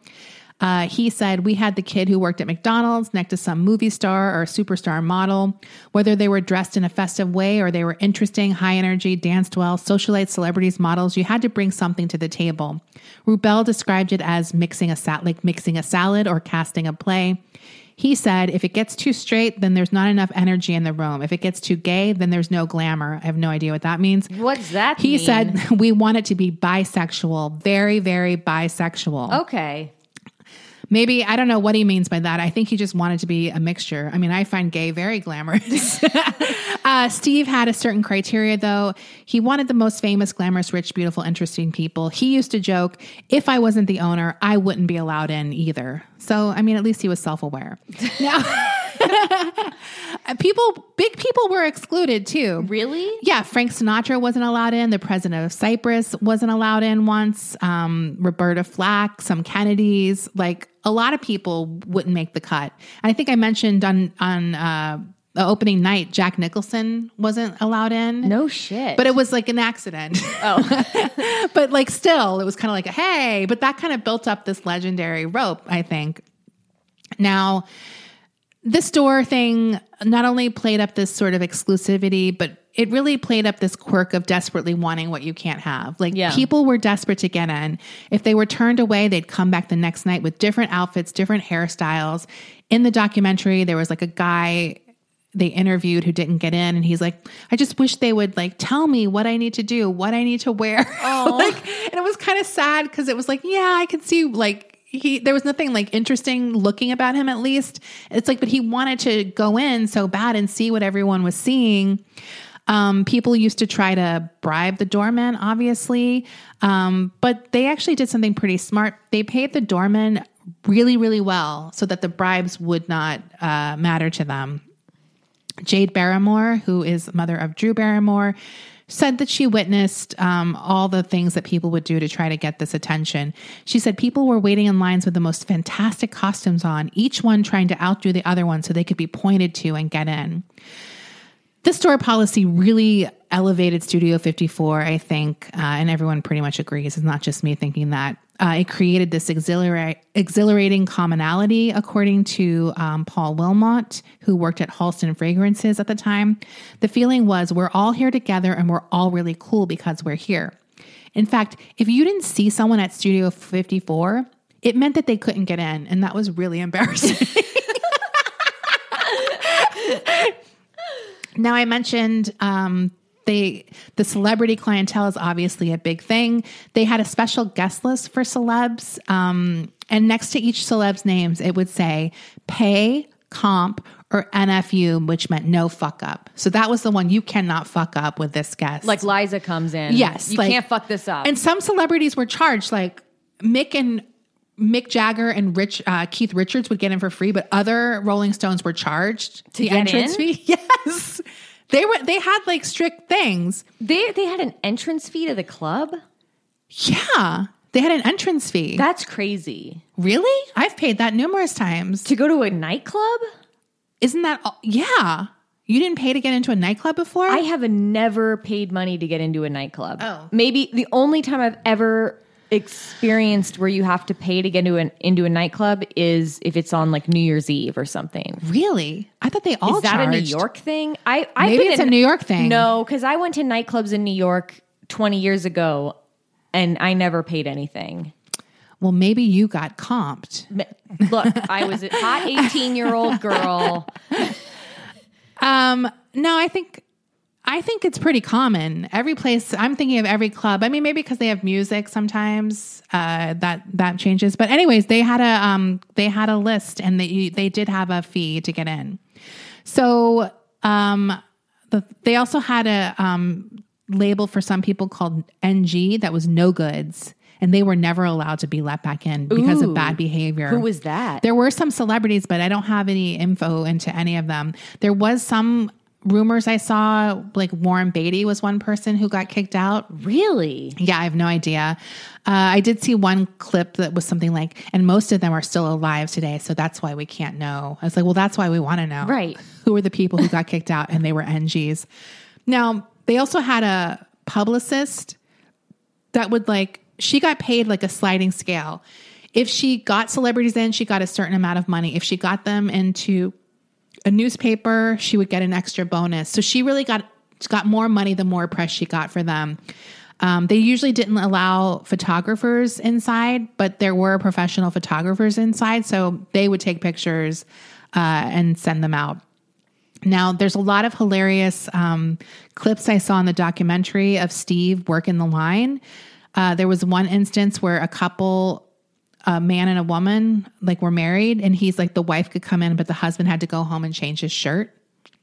Uh, he said, We had the kid who worked at McDonald's next to some movie star or superstar model. Whether they were dressed in a festive way or they were interesting, high energy, danced well, socialite celebrities, models, you had to bring something to the table. Rubell described it as mixing a sat like mixing a salad or casting a play. He said, if it gets too straight, then there's not enough energy in the room. If it gets too gay, then there's no glamour. I have no idea what that means. What's that He mean? said, we want it to be bisexual, very, very bisexual. Okay. Maybe I don't know what he means by that. I think he just wanted to be a mixture. I mean, I find gay very glamorous. uh, Steve had a certain criteria, though. He wanted the most famous, glamorous, rich, beautiful, interesting people. He used to joke, "If I wasn't the owner, I wouldn't be allowed in either." So, I mean, at least he was self-aware. Now, people, big people were excluded too. Really? Yeah, Frank Sinatra wasn't allowed in. The president of Cyprus wasn't allowed in once. Um, Roberta Flack, some Kennedys, like a lot of people wouldn't make the cut. And I think I mentioned on on uh, the opening night, Jack Nicholson wasn't allowed in. No shit. But it was like an accident. Oh. but like still, it was kind of like a hey, but that kind of built up this legendary rope, I think. Now, this door thing not only played up this sort of exclusivity, but it really played up this quirk of desperately wanting what you can't have. Like Yeah. people were desperate to get in. If they were turned away, they'd come back the next night with different outfits, different hairstyles. In the documentary, there was like a guy they interviewed who didn't get in and he's like i just wish they would like tell me what i need to do what i need to wear like and it was kind of sad because it was like yeah i could see like he there was nothing like interesting looking about him at least it's like but he wanted to go in so bad and see what everyone was seeing um, people used to try to bribe the doorman, obviously, um, but they actually did something pretty smart. They paid the doorman really, really well so that the bribes would not uh, matter to them. Jaid Barrymore, who is mother of Drew Barrymore, said that she witnessed um, all the things that people would do to try to get this attention. She said people were waiting in lines with the most fantastic costumes on, each one trying to outdo the other one so they could be pointed to and get in. This store policy really elevated Studio 54, I think, uh, and everyone pretty much agrees. It's not just me thinking that. Uh, it created this exhilarate, exhilarating commonality, according to um, Paul Wilmot, who worked at Halston Fragrances at the time. The feeling was we're all here together and we're all really cool because we're here. In fact, if you didn't see someone at Studio 54, it meant that they couldn't get in, and that was really embarrassing. Now I mentioned um, they the celebrity clientele is obviously a big thing. They had a special guest list for celebs, um, and next to each celeb's names, it would say pay, comp, or NFU, which meant no fuck up. So that was the one you cannot fuck up with this guest. Like Liza comes in. Yes, You like- can't fuck this up. and some celebrities were charged, like Mick and Mick Jagger and Rich uh, Keith Richards would get in for free, but other Rolling Stones were charged To the entrance in? fee. Yes, they were. They had like strict things. they they had an entrance fee to the club? Yeah, they had an entrance fee. That's crazy. really? I've paid that numerous times. To go to a nightclub? Isn't that? all- Yeah, you didn't pay to get into a nightclub before. I have never paid money to get into a nightclub. Oh. Maybe the only time I've ever experienced where you have to pay to get into an into a nightclub is if it's on like New Year's Eve or something. really? I thought they all Is that a New. York thing? I I've Maybe it's in- a New York thing. No, because I went to nightclubs in New York 20 years ago and I never paid anything. Well, maybe you got comped. Look, I was a hot 18 year old girl. Um, no, I think I think it's pretty common. Every place I'm thinking of every club. I mean, maybe because they have music sometimes uh, that that changes. But anyways, they had a um, they had a list and they they did have a fee to get in. So um, the, they also had a um, label for some people called NG that was no goods. And they were never allowed to be let back in because Ooh. of bad behavior. Who was that? There were some celebrities, but I don't have any info into any of them. There was some rumors I saw, like Warren Beatty was one person who got kicked out. Really? Yeah, I have no idea. Uh, I did see one clip that was something like, and most of them are still alive today, so that's why we can't know. I was like, well, that's why we want to know. Right. Who were the people who got kicked out and they were NGs? Now, they also had a publicist that would like she got paid like a sliding scale. If she got celebrities in, she got a certain amount of money. If she got them into a newspaper, she would get an extra bonus. So she really got got more money the more press she got for them. Um, they usually didn't allow photographers inside, but there were professional photographers inside, so they would take pictures uh, and send them out. Now, there's a lot of hilarious um, clips I saw in the documentary of Steve working the line. Uh, there was one instance where a couple, a man and a woman, like were married, and he's like the wife could come in, but the husband had to go home and change his shirt.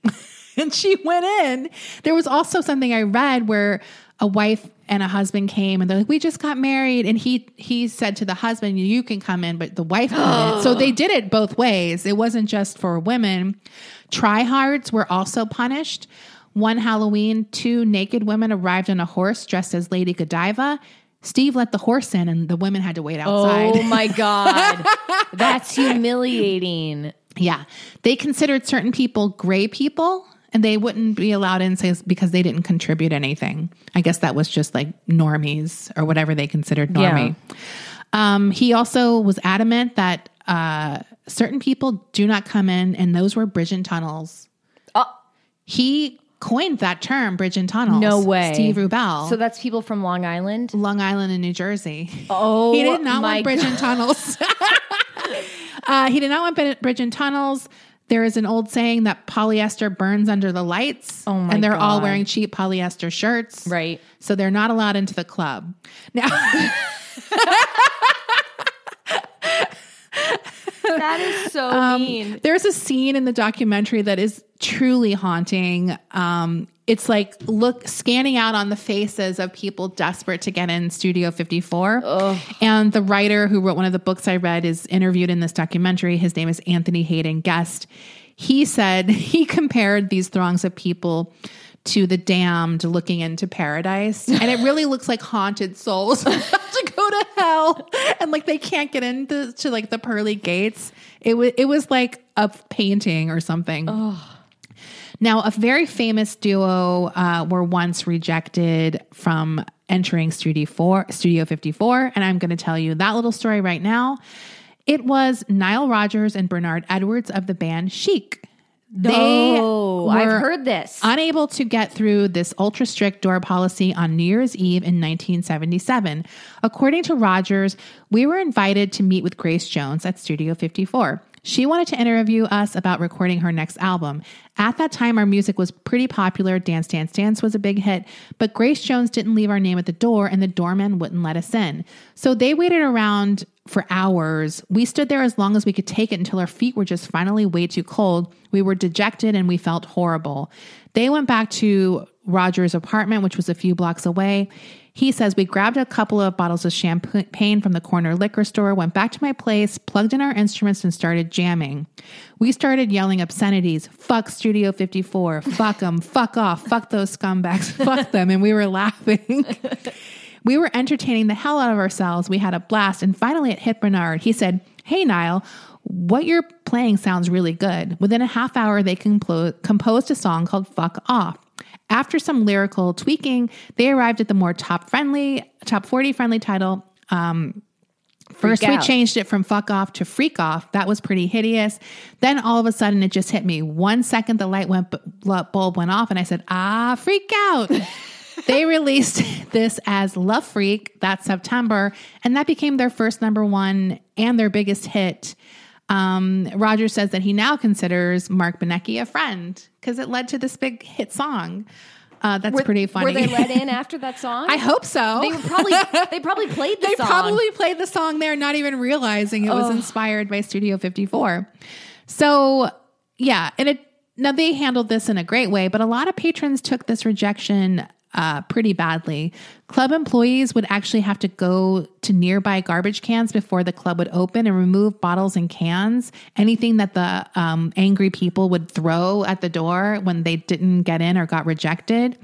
and she went in. There was also something I read where a wife and a husband came and they're like, "We just got married," and he he said to the husband, "You can come in, but the wife couldn't." so they did it both ways. It wasn't just for women. Tryhards were also punished. One Halloween, two naked women arrived on a horse dressed as Lady Godiva. Steve let the horse in, and the women had to wait outside. Oh my God. That's humiliating. Yeah. They considered certain people gray people and they wouldn't be allowed in because they didn't contribute anything. I guess that was just like normies or whatever they considered normie. Um, he also was adamant that uh, certain people do not come in, and those were bridge and tunnels. Oh. He coined that term, bridge and tunnels. No way. Steve Rubell. So that's people from Long Island. Long Island and New Jersey. Oh, he did not want bridge and tunnels. uh, he did not want bridge and tunnels. There is an old saying that polyester burns under the lights. Oh my And they're all wearing cheap polyester shirts. Right. So they're not allowed into the club. Now, That is so Um, mean. There's a scene in the documentary that is truly haunting. Um, it's like look scanning out on the faces of people desperate to get in Studio 54. And the writer who wrote one of the books I read is interviewed in this documentary. His name is Anthony Haden-Guest. He said he compared these throngs of people to the damned looking into paradise. And it really looks like haunted souls to go to hell. And like they can't get into to like the pearly gates. It was it was like a painting or something. Now, a very famous duo uh, were once rejected from entering Studio 4, Studio 54, and I'm going to tell you that little story right now. It was Nile Rodgers and Bernard Edwards of the band Chic. They Oh, I've heard this. Unable to get through this ultra strict door policy on New Year's Eve in 1977. According to Rodgers, we were invited to meet with Grace Jones at Studio 54. She wanted to interview us about recording her next album. At that time, our music was pretty popular. Dance, Dance, Dance was a big hit, but Grace Jones didn't leave our name at the door and the doorman wouldn't let us in. So they waited around for hours. We stood there as long as we could take it until our feet were just finally way too cold. We were dejected and we felt horrible. They went back to Roger's apartment, which was a few blocks away. He says we grabbed a couple of bottles of champagne from the corner liquor store, went back to my place, plugged in our instruments, and started jamming. We started yelling obscenities fuck Studio 54, fuck them, fuck off, fuck those scumbags, fuck them. And we were laughing. We were entertaining the hell out of ourselves. We had a blast. And finally, it hit Bernard. He said, Hey, Nile, what you're playing sounds really good. Within a half hour, they composed a song called Fuck Off. After some lyrical tweaking, they arrived at the more top friendly, top 40 friendly title. Um, First, we out. changed it from fuck off to freak off. That was pretty hideous. Then all of a sudden, it just hit me. One second, the light went bulb went off, and I said, "Ah, freak out." they released this as Le Freak that September, and that became their first number one and their biggest hit. Um, Roger says that he now considers Marc Benecke a friend because it led to this big hit song. Uh, that's pretty funny. Were they let in after that song? I hope so. They probably they probably played the song. they song. probably played the song there, not even realizing it was inspired by Studio 54. So, yeah, and it now they handled this in a great way, but a lot of patrons took this rejection uh, pretty badly. Club employees would actually have to go to nearby garbage cans before the club would open and remove bottles and cans, anything that the um, angry people would throw at the door when they didn't get in or got rejected.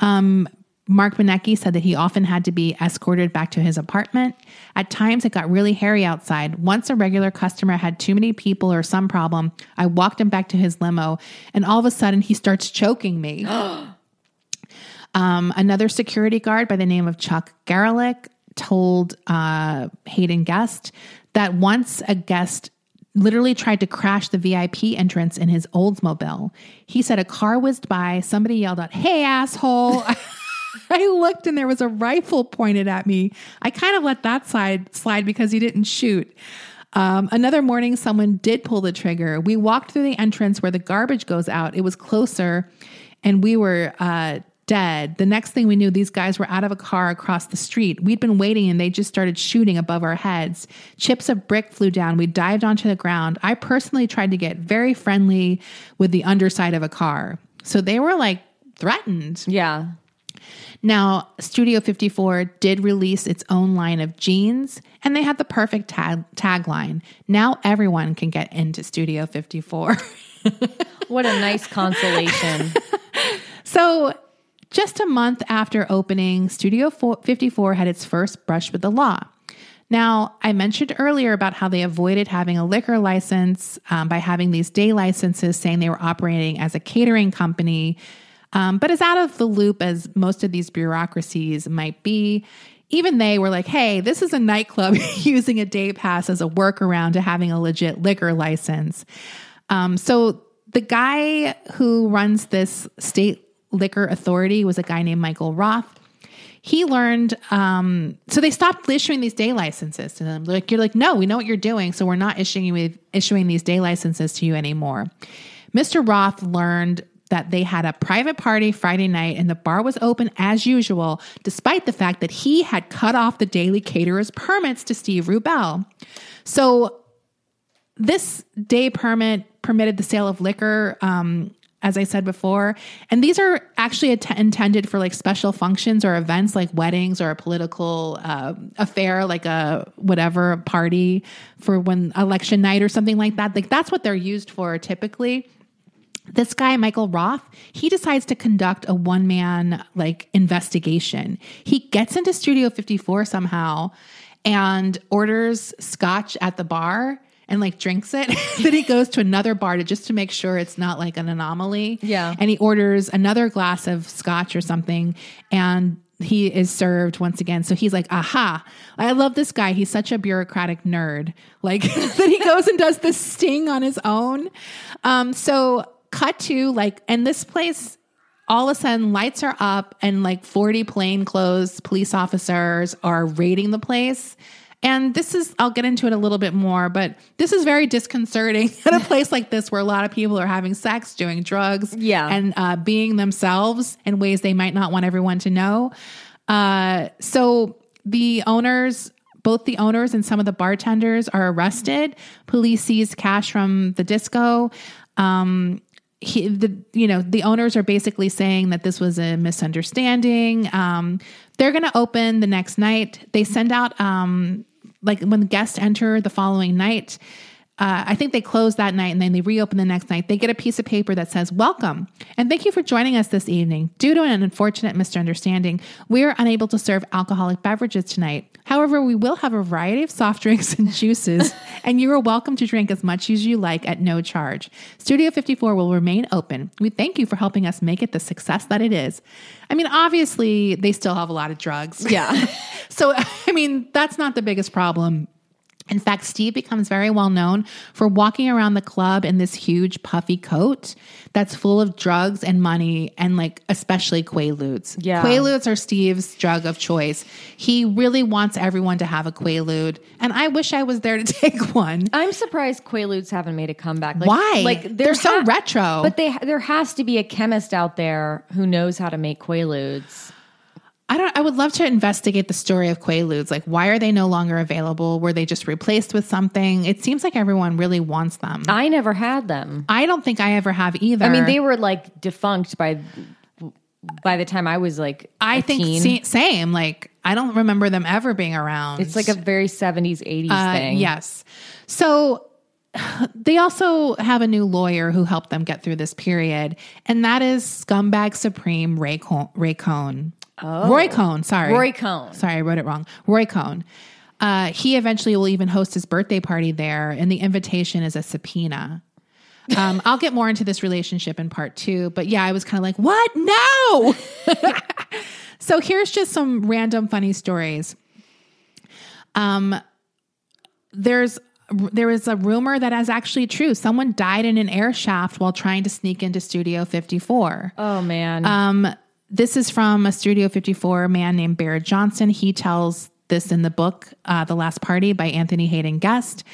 Um, Marc Benecke said that he often had to be escorted back to his apartment. At times, it got really hairy outside. Once a regular customer had too many people or some problem, I walked him back to his limo, and all of a sudden, he starts choking me. um, another security guard by the name of Chuck Garlick told uh, Haden-Guest that once a guest literally tried to crash the VIP entrance in his Oldsmobile. He said a car whizzed by, somebody yelled out, Hey, asshole. I looked and there was a rifle pointed at me. I kind of let that side slide because he didn't shoot. Um, another morning, someone did pull the trigger. We walked through the entrance where the garbage goes out. It was closer, and we were uh, dead. The next thing we knew, these guys were out of a car across the street. We'd been waiting, and they just started shooting above our heads. Chips of brick flew down. We dived onto the ground. I personally tried to get very friendly with the underside of a car. So they were like threatened. Yeah. Now, Studio 54 did release its own line of jeans, and they had the perfect tag- tagline Now everyone can get into Studio 54. What a nice consolation. so, just a month after opening, Studio 54 had its first brush with the law. Now, I mentioned earlier about how they avoided having a liquor license um, by having these day licenses saying they were operating as a catering company, um, but as out of the loop as most of these bureaucracies might be. Even they were like, hey, this is a nightclub using a day pass as a workaround to having a legit liquor license. Um, so the guy who runs this state liquor authority was a guy named Michael Roth. He learned, um, so they stopped issuing these day licenses to them. Like you're like, no, we know what you're doing, so we're not issuing you issuing these day licenses to you anymore. Mr. Roth learned that they had a private party Friday night and the bar was open as usual, despite the fact that he had cut off the daily caterer's permits to Steve Rubell. So this day permit permitted the sale of liquor um, as I said before. And these are actually att- intended for like special functions or events like weddings or a political uh, affair, like a whatever a party for when election night or something like that. Like that's what they're used for typically. This guy, Michael Roth, he decides to conduct a one man like investigation. He gets into Studio 54 somehow and orders scotch at the bar and like drinks it. then he goes to another bar to just to make sure it's not like an anomaly. Yeah. And he orders another glass of scotch or something and he is served once again. So he's like, aha, I love this guy. He's such a bureaucratic nerd. Like that he goes and does this sting on his own. Um, so cut to like, and this place all of a sudden lights are up and like 40 plainclothes police officers are raiding the place. And this is, I'll get into it a little bit more, but this is very disconcerting at a place like this where a lot of people are having sex, doing drugs, Yeah. and uh, being themselves in ways they might not want everyone to know. Uh, so the owners, both the owners and some of the bartenders are arrested. Police seize cash from the disco. Um, he, the you know the owners are basically saying that this was a misunderstanding. Um, they're going to open the next night. They send out um, like when guests enter the following night. Uh, I think they close that night and then they reopen the next night. They get a piece of paper that says, Welcome and thank you for joining us this evening. Due to an unfortunate misunderstanding, we are unable to serve alcoholic beverages tonight. However, we will have a variety of soft drinks and juices, and you are welcome to drink as much as you like at no charge. Studio 54 will remain open. We thank you for helping us make it the success that it is. I mean, obviously, they still have a lot of drugs. Yeah. So, I mean, that's not the biggest problem. In fact, Steve becomes very well known for walking around the club in this huge puffy coat that's full of drugs and money and like especially Quaaludes. Yeah. Quaaludes are Steve's drug of choice. He really wants everyone to have a Quaalude. And I wish I was there to take one. I'm surprised Quaaludes haven't made a comeback. Like, Why? Like They're so retro. But they there has to be a chemist out there who knows how to make Quaaludes. I don't I would love to investigate the story of Quaaludes. Like why are they no longer available? Were they just replaced with something? It seems like everyone really wants them. I never had them. I don't think I ever have either. I mean, they were like defunct by by the time I was like I think same. Like I don't remember them ever being around. it's like a very 70s 80s Uh, thing. Yes. So they also have a new lawyer who helped them get through this period, and that is scumbag supreme Ray Cohn. Ray Cohn. Roy Cohn. Sorry, Roy Cohn. Sorry, I wrote it wrong. Roy Cohn. Uh, he eventually will even host his birthday party there, and the invitation is a subpoena. Um, I'll get more into this relationship in part two, but yeah, I was kind of like, what? No. so here's just some random funny stories. Um, there's there is a rumor that is actually true. Someone died in an air shaft while trying to sneak into Studio 54. Oh man. Um, this is from a Studio 54 man named Barrett Johnson. He tells this in the book, uh, The Last Party by Anthony Haden-Guest.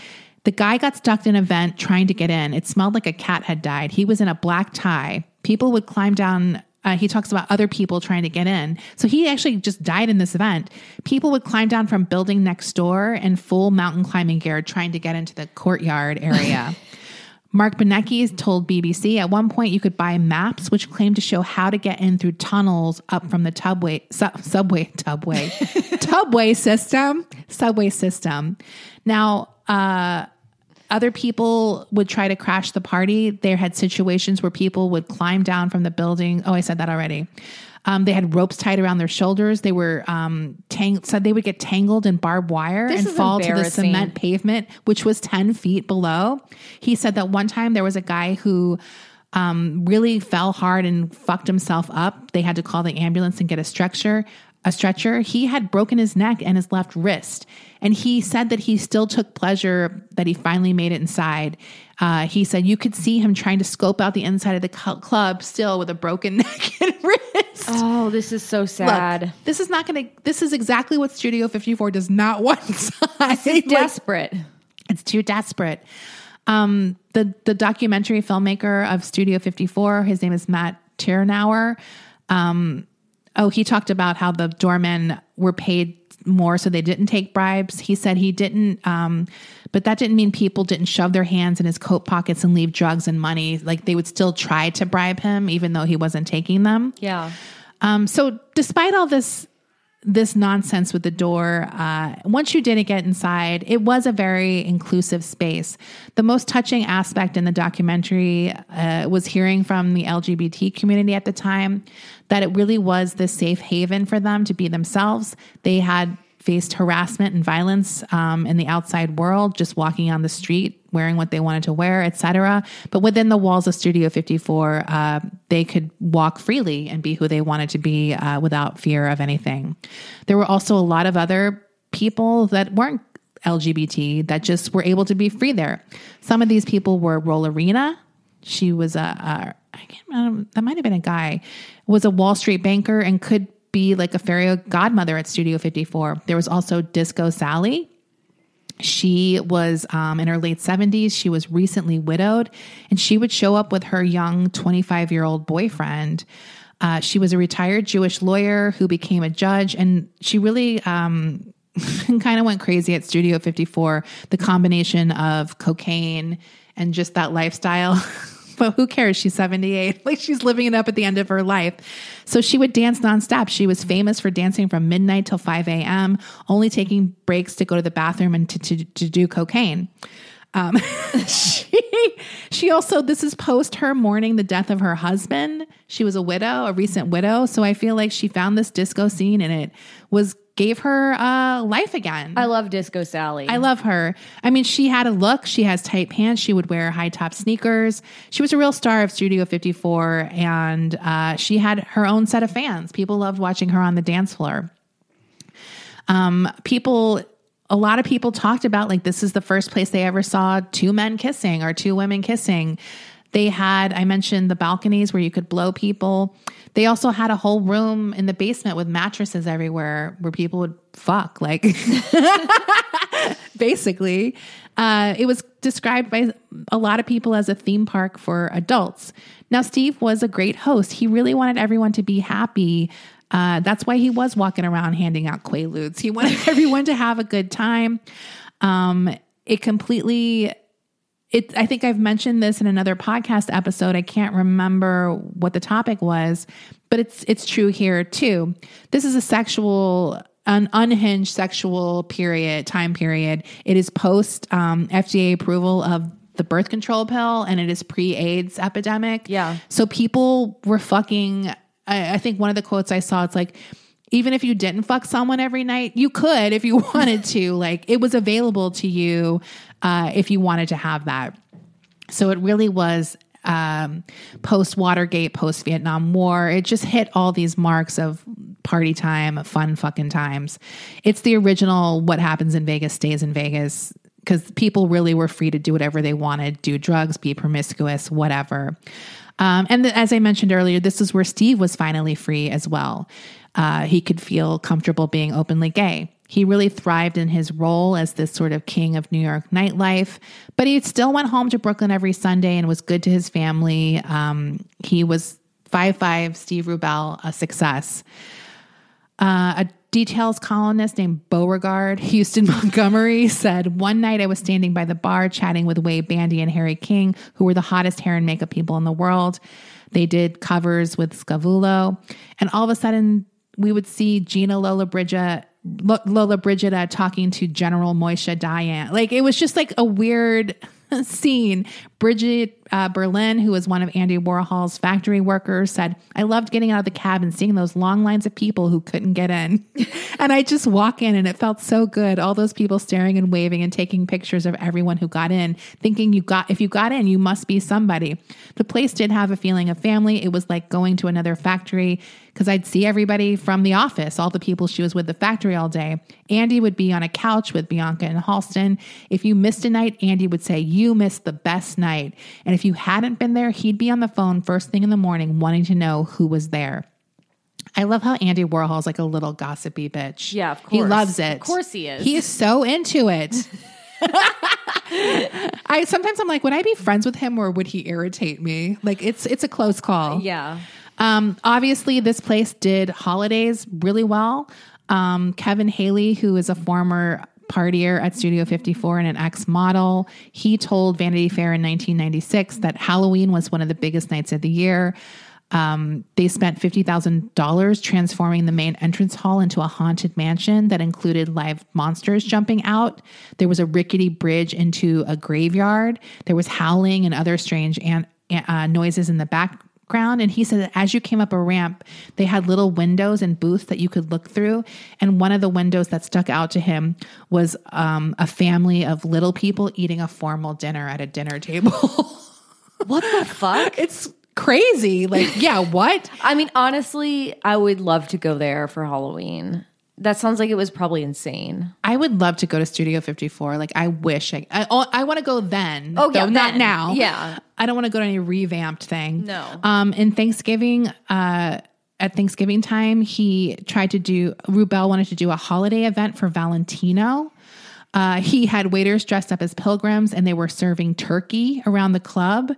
The guy got stuck in a vent trying to get in. It smelled like a cat had died. He was in a black tie. People would climb down. Uh, he talks about other people trying to get in. So he actually just died in this event. People would climb down from building next door in full mountain climbing gear trying to get into the courtyard area. Marc Benecke told BBC at one point you could buy maps which claimed to show how to get in through tunnels up from the tubway, su- subway, tubway, tubway system, subway system. Now, uh, other people would try to crash the party. There had situations where people would climb down from the building. Oh, I said that already. Um, they had ropes tied around their shoulders. They were um, tang- said they would get tangled in barbed wire This and fall to the cement pavement, which was 10 feet below. He said that one time there was a guy who um, really fell hard and fucked himself up. They had to call the ambulance and get a stretcher. A stretcher, he had broken his neck and his left wrist. And he said that he still took pleasure that he finally made it inside. Uh, he said you could see him trying to scope out the inside of the cl- club still with a broken neck and wrist. Oh, this is so sad. Look, this is not going to, this is exactly what Studio 54 does not want inside. Like, Desperate. it's too desperate. Um, the the documentary filmmaker of Studio 54, his name is Matt Tyrnauer. Um, oh, he talked about how the doormen were paid more, so they didn't take bribes. He said he didn't, um, but that didn't mean people didn't shove their hands in his coat pockets and leave drugs and money. Like they would still try to bribe him, even though he wasn't taking them. Yeah. Um, so despite all this this nonsense with the door, uh, once you didn't get inside, it was a very inclusive space. The most touching aspect in the documentary uh, was hearing from the LGBT community at the time that it really was the safe haven for them to be themselves. They had faced harassment and violence um, in the outside world, just walking on the street, wearing what they wanted to wear, etc. But within the walls of Studio 54, uh, they could walk freely and be who they wanted to be uh, without fear of anything. There were also a lot of other people that weren't LGBT that just were able to be free there. Some of these people were Rollerina. She was a, a I can't remember, that might have been a guy, was a Wall Street banker and could be like a fairy godmother at Studio 54. There was also Disco Sally. She was um, in her late 70s. She was recently widowed, and she would show up with her young 25 year old boyfriend. Uh, she was a retired Jewish lawyer who became a judge, and she really um, kind of went crazy at Studio 54. The combination of cocaine and just that lifestyle who cares? She's 78. Like she's living it up at the end of her life. So she would dance nonstop. She was famous for dancing from midnight till 5 a.m., only taking breaks to go to the bathroom and to, to, to do cocaine. Um, she, she also, this is post her mourning the death of her husband. She was a widow, a recent widow. So I feel like she found this disco scene and it was gave her uh, life again. I love Disco Sally. I love her. I mean, she had a look. She has tight pants. She would wear high top sneakers. She was a real star of Studio 54, and uh, she had her own set of fans. People loved watching her on the dance floor. Um, people, a lot of people talked about like this is the first place they ever saw two men kissing or two women kissing. They had, I mentioned the balconies where you could blow people. They also had a whole room in the basement with mattresses everywhere where people would fuck. Like, basically, uh, it was described by a lot of people as a theme park for adults. Now, Steve was a great host. He really wanted everyone to be happy. Uh, that's why he was walking around handing out quaaludes. He wanted everyone to have a good time. Um, it completely it I think I've mentioned this in another podcast episode. I can't remember what the topic was, but it's it's true here too. This is a sexual an unhinged sexual period time period. It is post um, FDA approval of the birth control pill and it is pre AIDS epidemic. Yeah. So people were fucking. I, I think one of the quotes I saw it's like even if you didn't fuck someone every night, you could if you wanted to. Like it was available to you uh, if you wanted to have that. So it really was um, post Watergate, post Vietnam War. It just hit all these marks of party time, fun fucking times. It's the original what happens in Vegas stays in Vegas because people really were free to do whatever they wanted, do drugs, be promiscuous, whatever. Um, and as I mentioned earlier, this is where Steve was finally free as well. Uh, he could feel comfortable being openly gay. He really thrived in his role as this sort of king of New York nightlife, but he still went home to Brooklyn every Sunday and was good to his family. Um, he was five five Steve Rubell, a success. Uh, a details columnist named Beauregard Houston Montgomery said, One night I was standing by the bar chatting with Wade Bandy and Harry King, who were the hottest hair and makeup people in the world. They did covers with Scavullo. And all of a sudden, we would see Gina Lollobrigida Lollobrigida talking to General Moisha Dayan. Like it was just like a weird scene. Brigid uh, Berlin, who was one of Andy Warhol's factory workers, said, I loved getting out of the cab and seeing those long lines of people who couldn't get in. and I just walk in and it felt so good. All those people staring and waving and taking pictures of everyone who got in, thinking you got, if you got in, you must be somebody. The place did have a feeling of family. It was like going to another factory because I'd see everybody from the office, all the people she was with the factory all day. Andy would be on a couch with Bianca and Halston. If you missed a night, Andy would say, You missed the best night. And if you hadn't been there, he'd be on the phone first thing in the morning wanting to know who was there. I love how Andy Warhol's like a little gossipy bitch. Yeah, of course. He loves it. Of course he is. He is so into it. I sometimes I'm like, would I be friends with him or would he irritate me? Like it's it's a close call. Yeah. Um, obviously, this place did holidays really well. Um, Kevin Haley, who is a former partier at Studio 54 and an ex model, he told Vanity Fair in 1996 that Halloween was one of the biggest nights of the year. Um, they spent $50,000 transforming the main entrance hall into a haunted mansion that included live monsters jumping out. There was a rickety bridge into a graveyard. There was howling and other strange an- uh, noises in the background. And he said that as you came up a ramp, they had little windows and booths that you could look through. And one of the windows that stuck out to him was um, a family of little people eating a formal dinner at a dinner table. What the fuck? it's crazy. Like, yeah, what? I mean, honestly, I would love to go there for Halloween. That sounds like it was probably insane. I would love to go to Studio 54. Like, I wish I, I, I want to go then. Oh, yeah, not then. now. Yeah. I don't want to go to any revamped thing. No. Um, in Thanksgiving, uh, at Thanksgiving time, he tried to do, Rubell wanted to do a holiday event for Valentino. Uh, he had waiters dressed up as pilgrims and they were serving turkey around the club.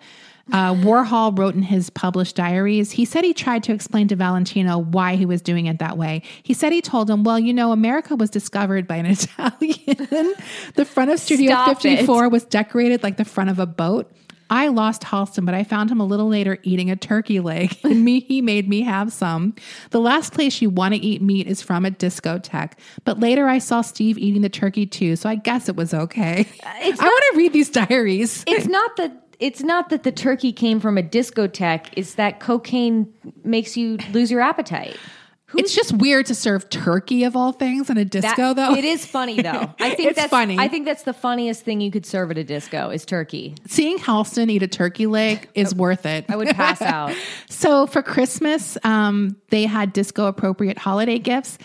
Uh, Warhol wrote in his published diaries, he said he tried to explain to Valentino why he was doing it that way. He said he told him, Well, you know, America was discovered by an Italian. the front of Studio Stop 54 was decorated like the front of a boat. I lost Halston, but I found him a little later eating a turkey leg, and me he made me have some. The last place you want to eat meat is from a discotheque, but later I saw Steve eating the turkey too, so I guess it was okay. I want to read these diaries. It's not that it's not that the turkey came from a discotheque, it's that cocaine makes you lose your appetite. It's just weird to serve turkey of all things in a disco, That- though. It is funny though. I think It's that's funny. I think that's the funniest thing you could serve at a disco is turkey. Seeing Halston eat a turkey leg is worth it. I would pass out. So for Christmas, um, they had disco appropriate holiday gifts,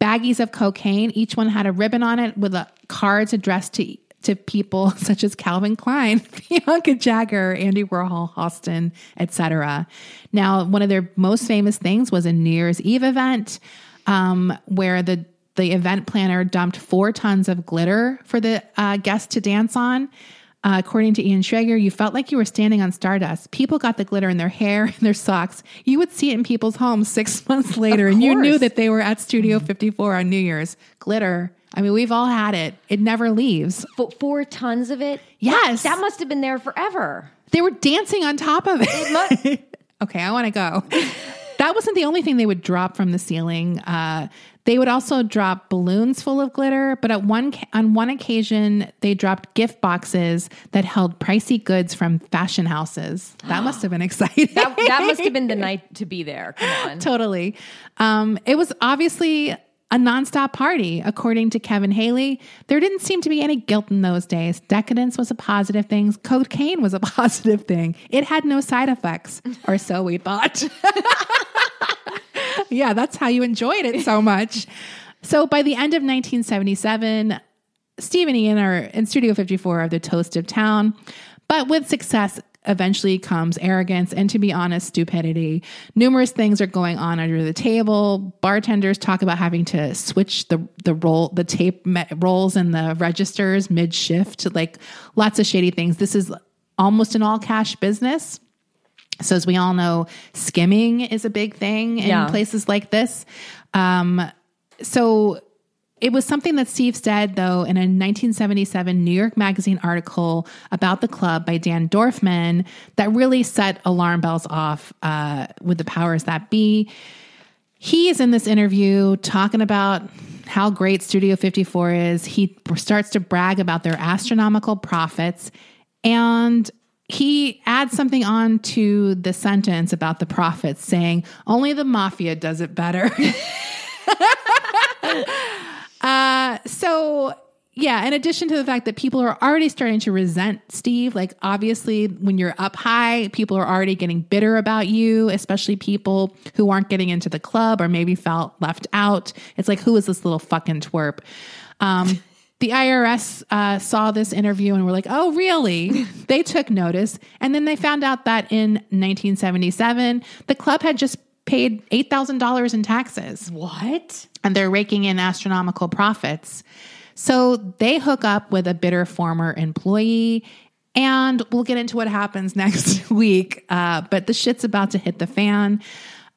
baggies of cocaine. Each one had a ribbon on it with a, cards addressed to to people such as Calvin Klein, Bianca Jagger, Andy Warhol, Halston, etc. Now, one of their most famous things was a New Year's Eve event um, where the the event planner dumped four tons of glitter for the uh, guests to dance on. Uh, according to Ian Schrager, you felt like you were standing on stardust. People got the glitter in their hair and their socks. You would see it in people's homes six months later, and you knew that they were at Studio 54 on New Year's. Glitter. I mean, we've all had it. It never leaves. Four tons of it. Yes. that must have been there forever. They were dancing on top of it. okay, I want to go. that wasn't the only thing they would drop from the ceiling. Uh, they would also drop balloons full of glitter, but at one on one occasion, they dropped gift boxes that held pricey goods from fashion houses. That must have been exciting. That, that must have been the night to be there. Come on. totally. Um, it was obviously a nonstop party, according to Kevin Haley. There didn't seem to be any guilt in those days. Decadence was a positive thing. Cocaine was a positive thing. It had no side effects, or so we thought. yeah, that's how you enjoyed it so much. So by the end of 1977, Steve and Ian are in Studio 54 of the toast of town. But with success eventually comes arrogance and, to be honest, stupidity. Numerous things are going on under the table. Bartenders talk about having to switch the the roll, the tape rolls and the registers mid shift. Like lots of shady things. This is almost an all cash business. So, as we all know, skimming is a big thing in Yeah. places like this. Um, so, it was something that Steve said, though, in a 1977 New York Magazine article about the club by Dan Dorfman that really set alarm bells off uh, with the powers that be. He is in this interview talking about how great Studio 54 is. He starts to brag about their astronomical profits. And he adds something on to the sentence about the profits, saying, only the mafia does it better. uh, so, yeah, in addition to the fact that people are already starting to resent Steve, like obviously when you're up high, people are already getting bitter about you, especially people who aren't getting into the club or maybe felt left out. It's like, who is this little fucking twerp? Um, the IRS uh, saw this interview and were like, oh, really? they took notice. And then they found out that in 1977, the club had just paid $8,000 in taxes. What? And they're raking in astronomical profits. So they hook up with a bitter former employee. And we'll get into what happens next week. Uh, but the shit's about to hit the fan.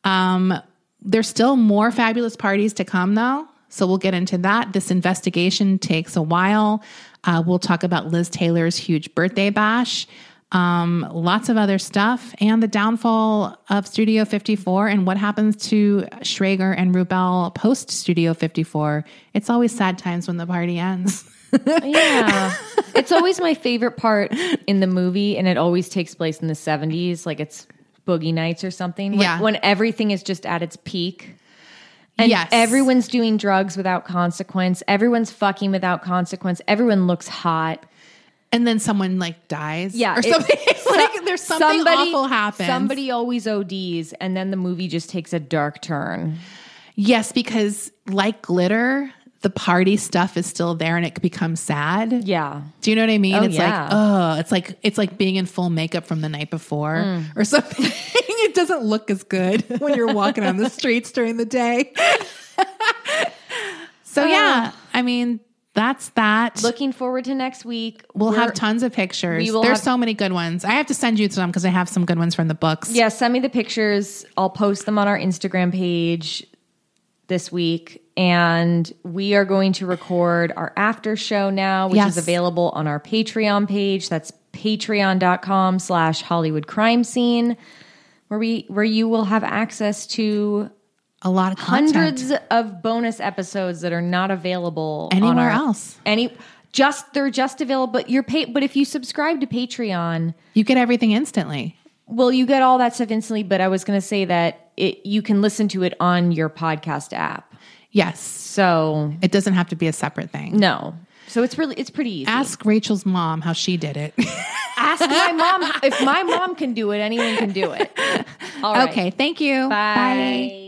Um, there's still more fabulous parties to come, though. So we'll get into that. This investigation takes a while. Uh, we'll talk about Liz Taylor's huge birthday bash, um, lots of other stuff, and the downfall of Studio 54 and what happens to Schrager and Rubell post Studio 54. It's always sad times when the party ends. Yeah. it's always my favorite part in the movie, and it always takes place in the 70s. Like it's Boogie Nights or something. When, Yeah. When everything is just at its peak. And Yes. everyone's doing drugs without consequence. Everyone's fucking without consequence. Everyone looks hot. And then someone like dies. Yeah. Or something. so- like there's something awful happens. Somebody always ODs, and then the movie just takes a dark turn. Yes, because like glitter, the party stuff is still there and it becomes sad. Yeah. Do you know what I mean? Oh, it's yeah. like, oh, it's like it's like being in full makeup from the night before Mm. or something. it doesn't look as good when you're walking on the streets during the day. so yeah, I mean, that's that. Looking forward to next week. we'll We're- have tons of pictures. There's have- so many good ones. I have to send you some because I have some good ones from the books. Yeah, send me the pictures. I'll post them on our Instagram page this week. And we are going to record our after show now, which Yes. is available on our Patreon page. That's patreon.com slash Hollywood crime scene, where we where you will have access to A lot of content. hundreds of bonus episodes that are not available Anywhere our- else. Any just they're just available. But you're pay, but if you subscribe to Patreon, You get everything instantly. well, you get all that stuff instantly, but I was going to say that it you can listen to it on your podcast app. Yes. So It doesn't have to be a separate thing. no, so it's really it's pretty easy. Ask Rachel's mom how she did it. Ask my mom if my mom can do it. Anyone can do it. All right. Okay, thank you. Bye.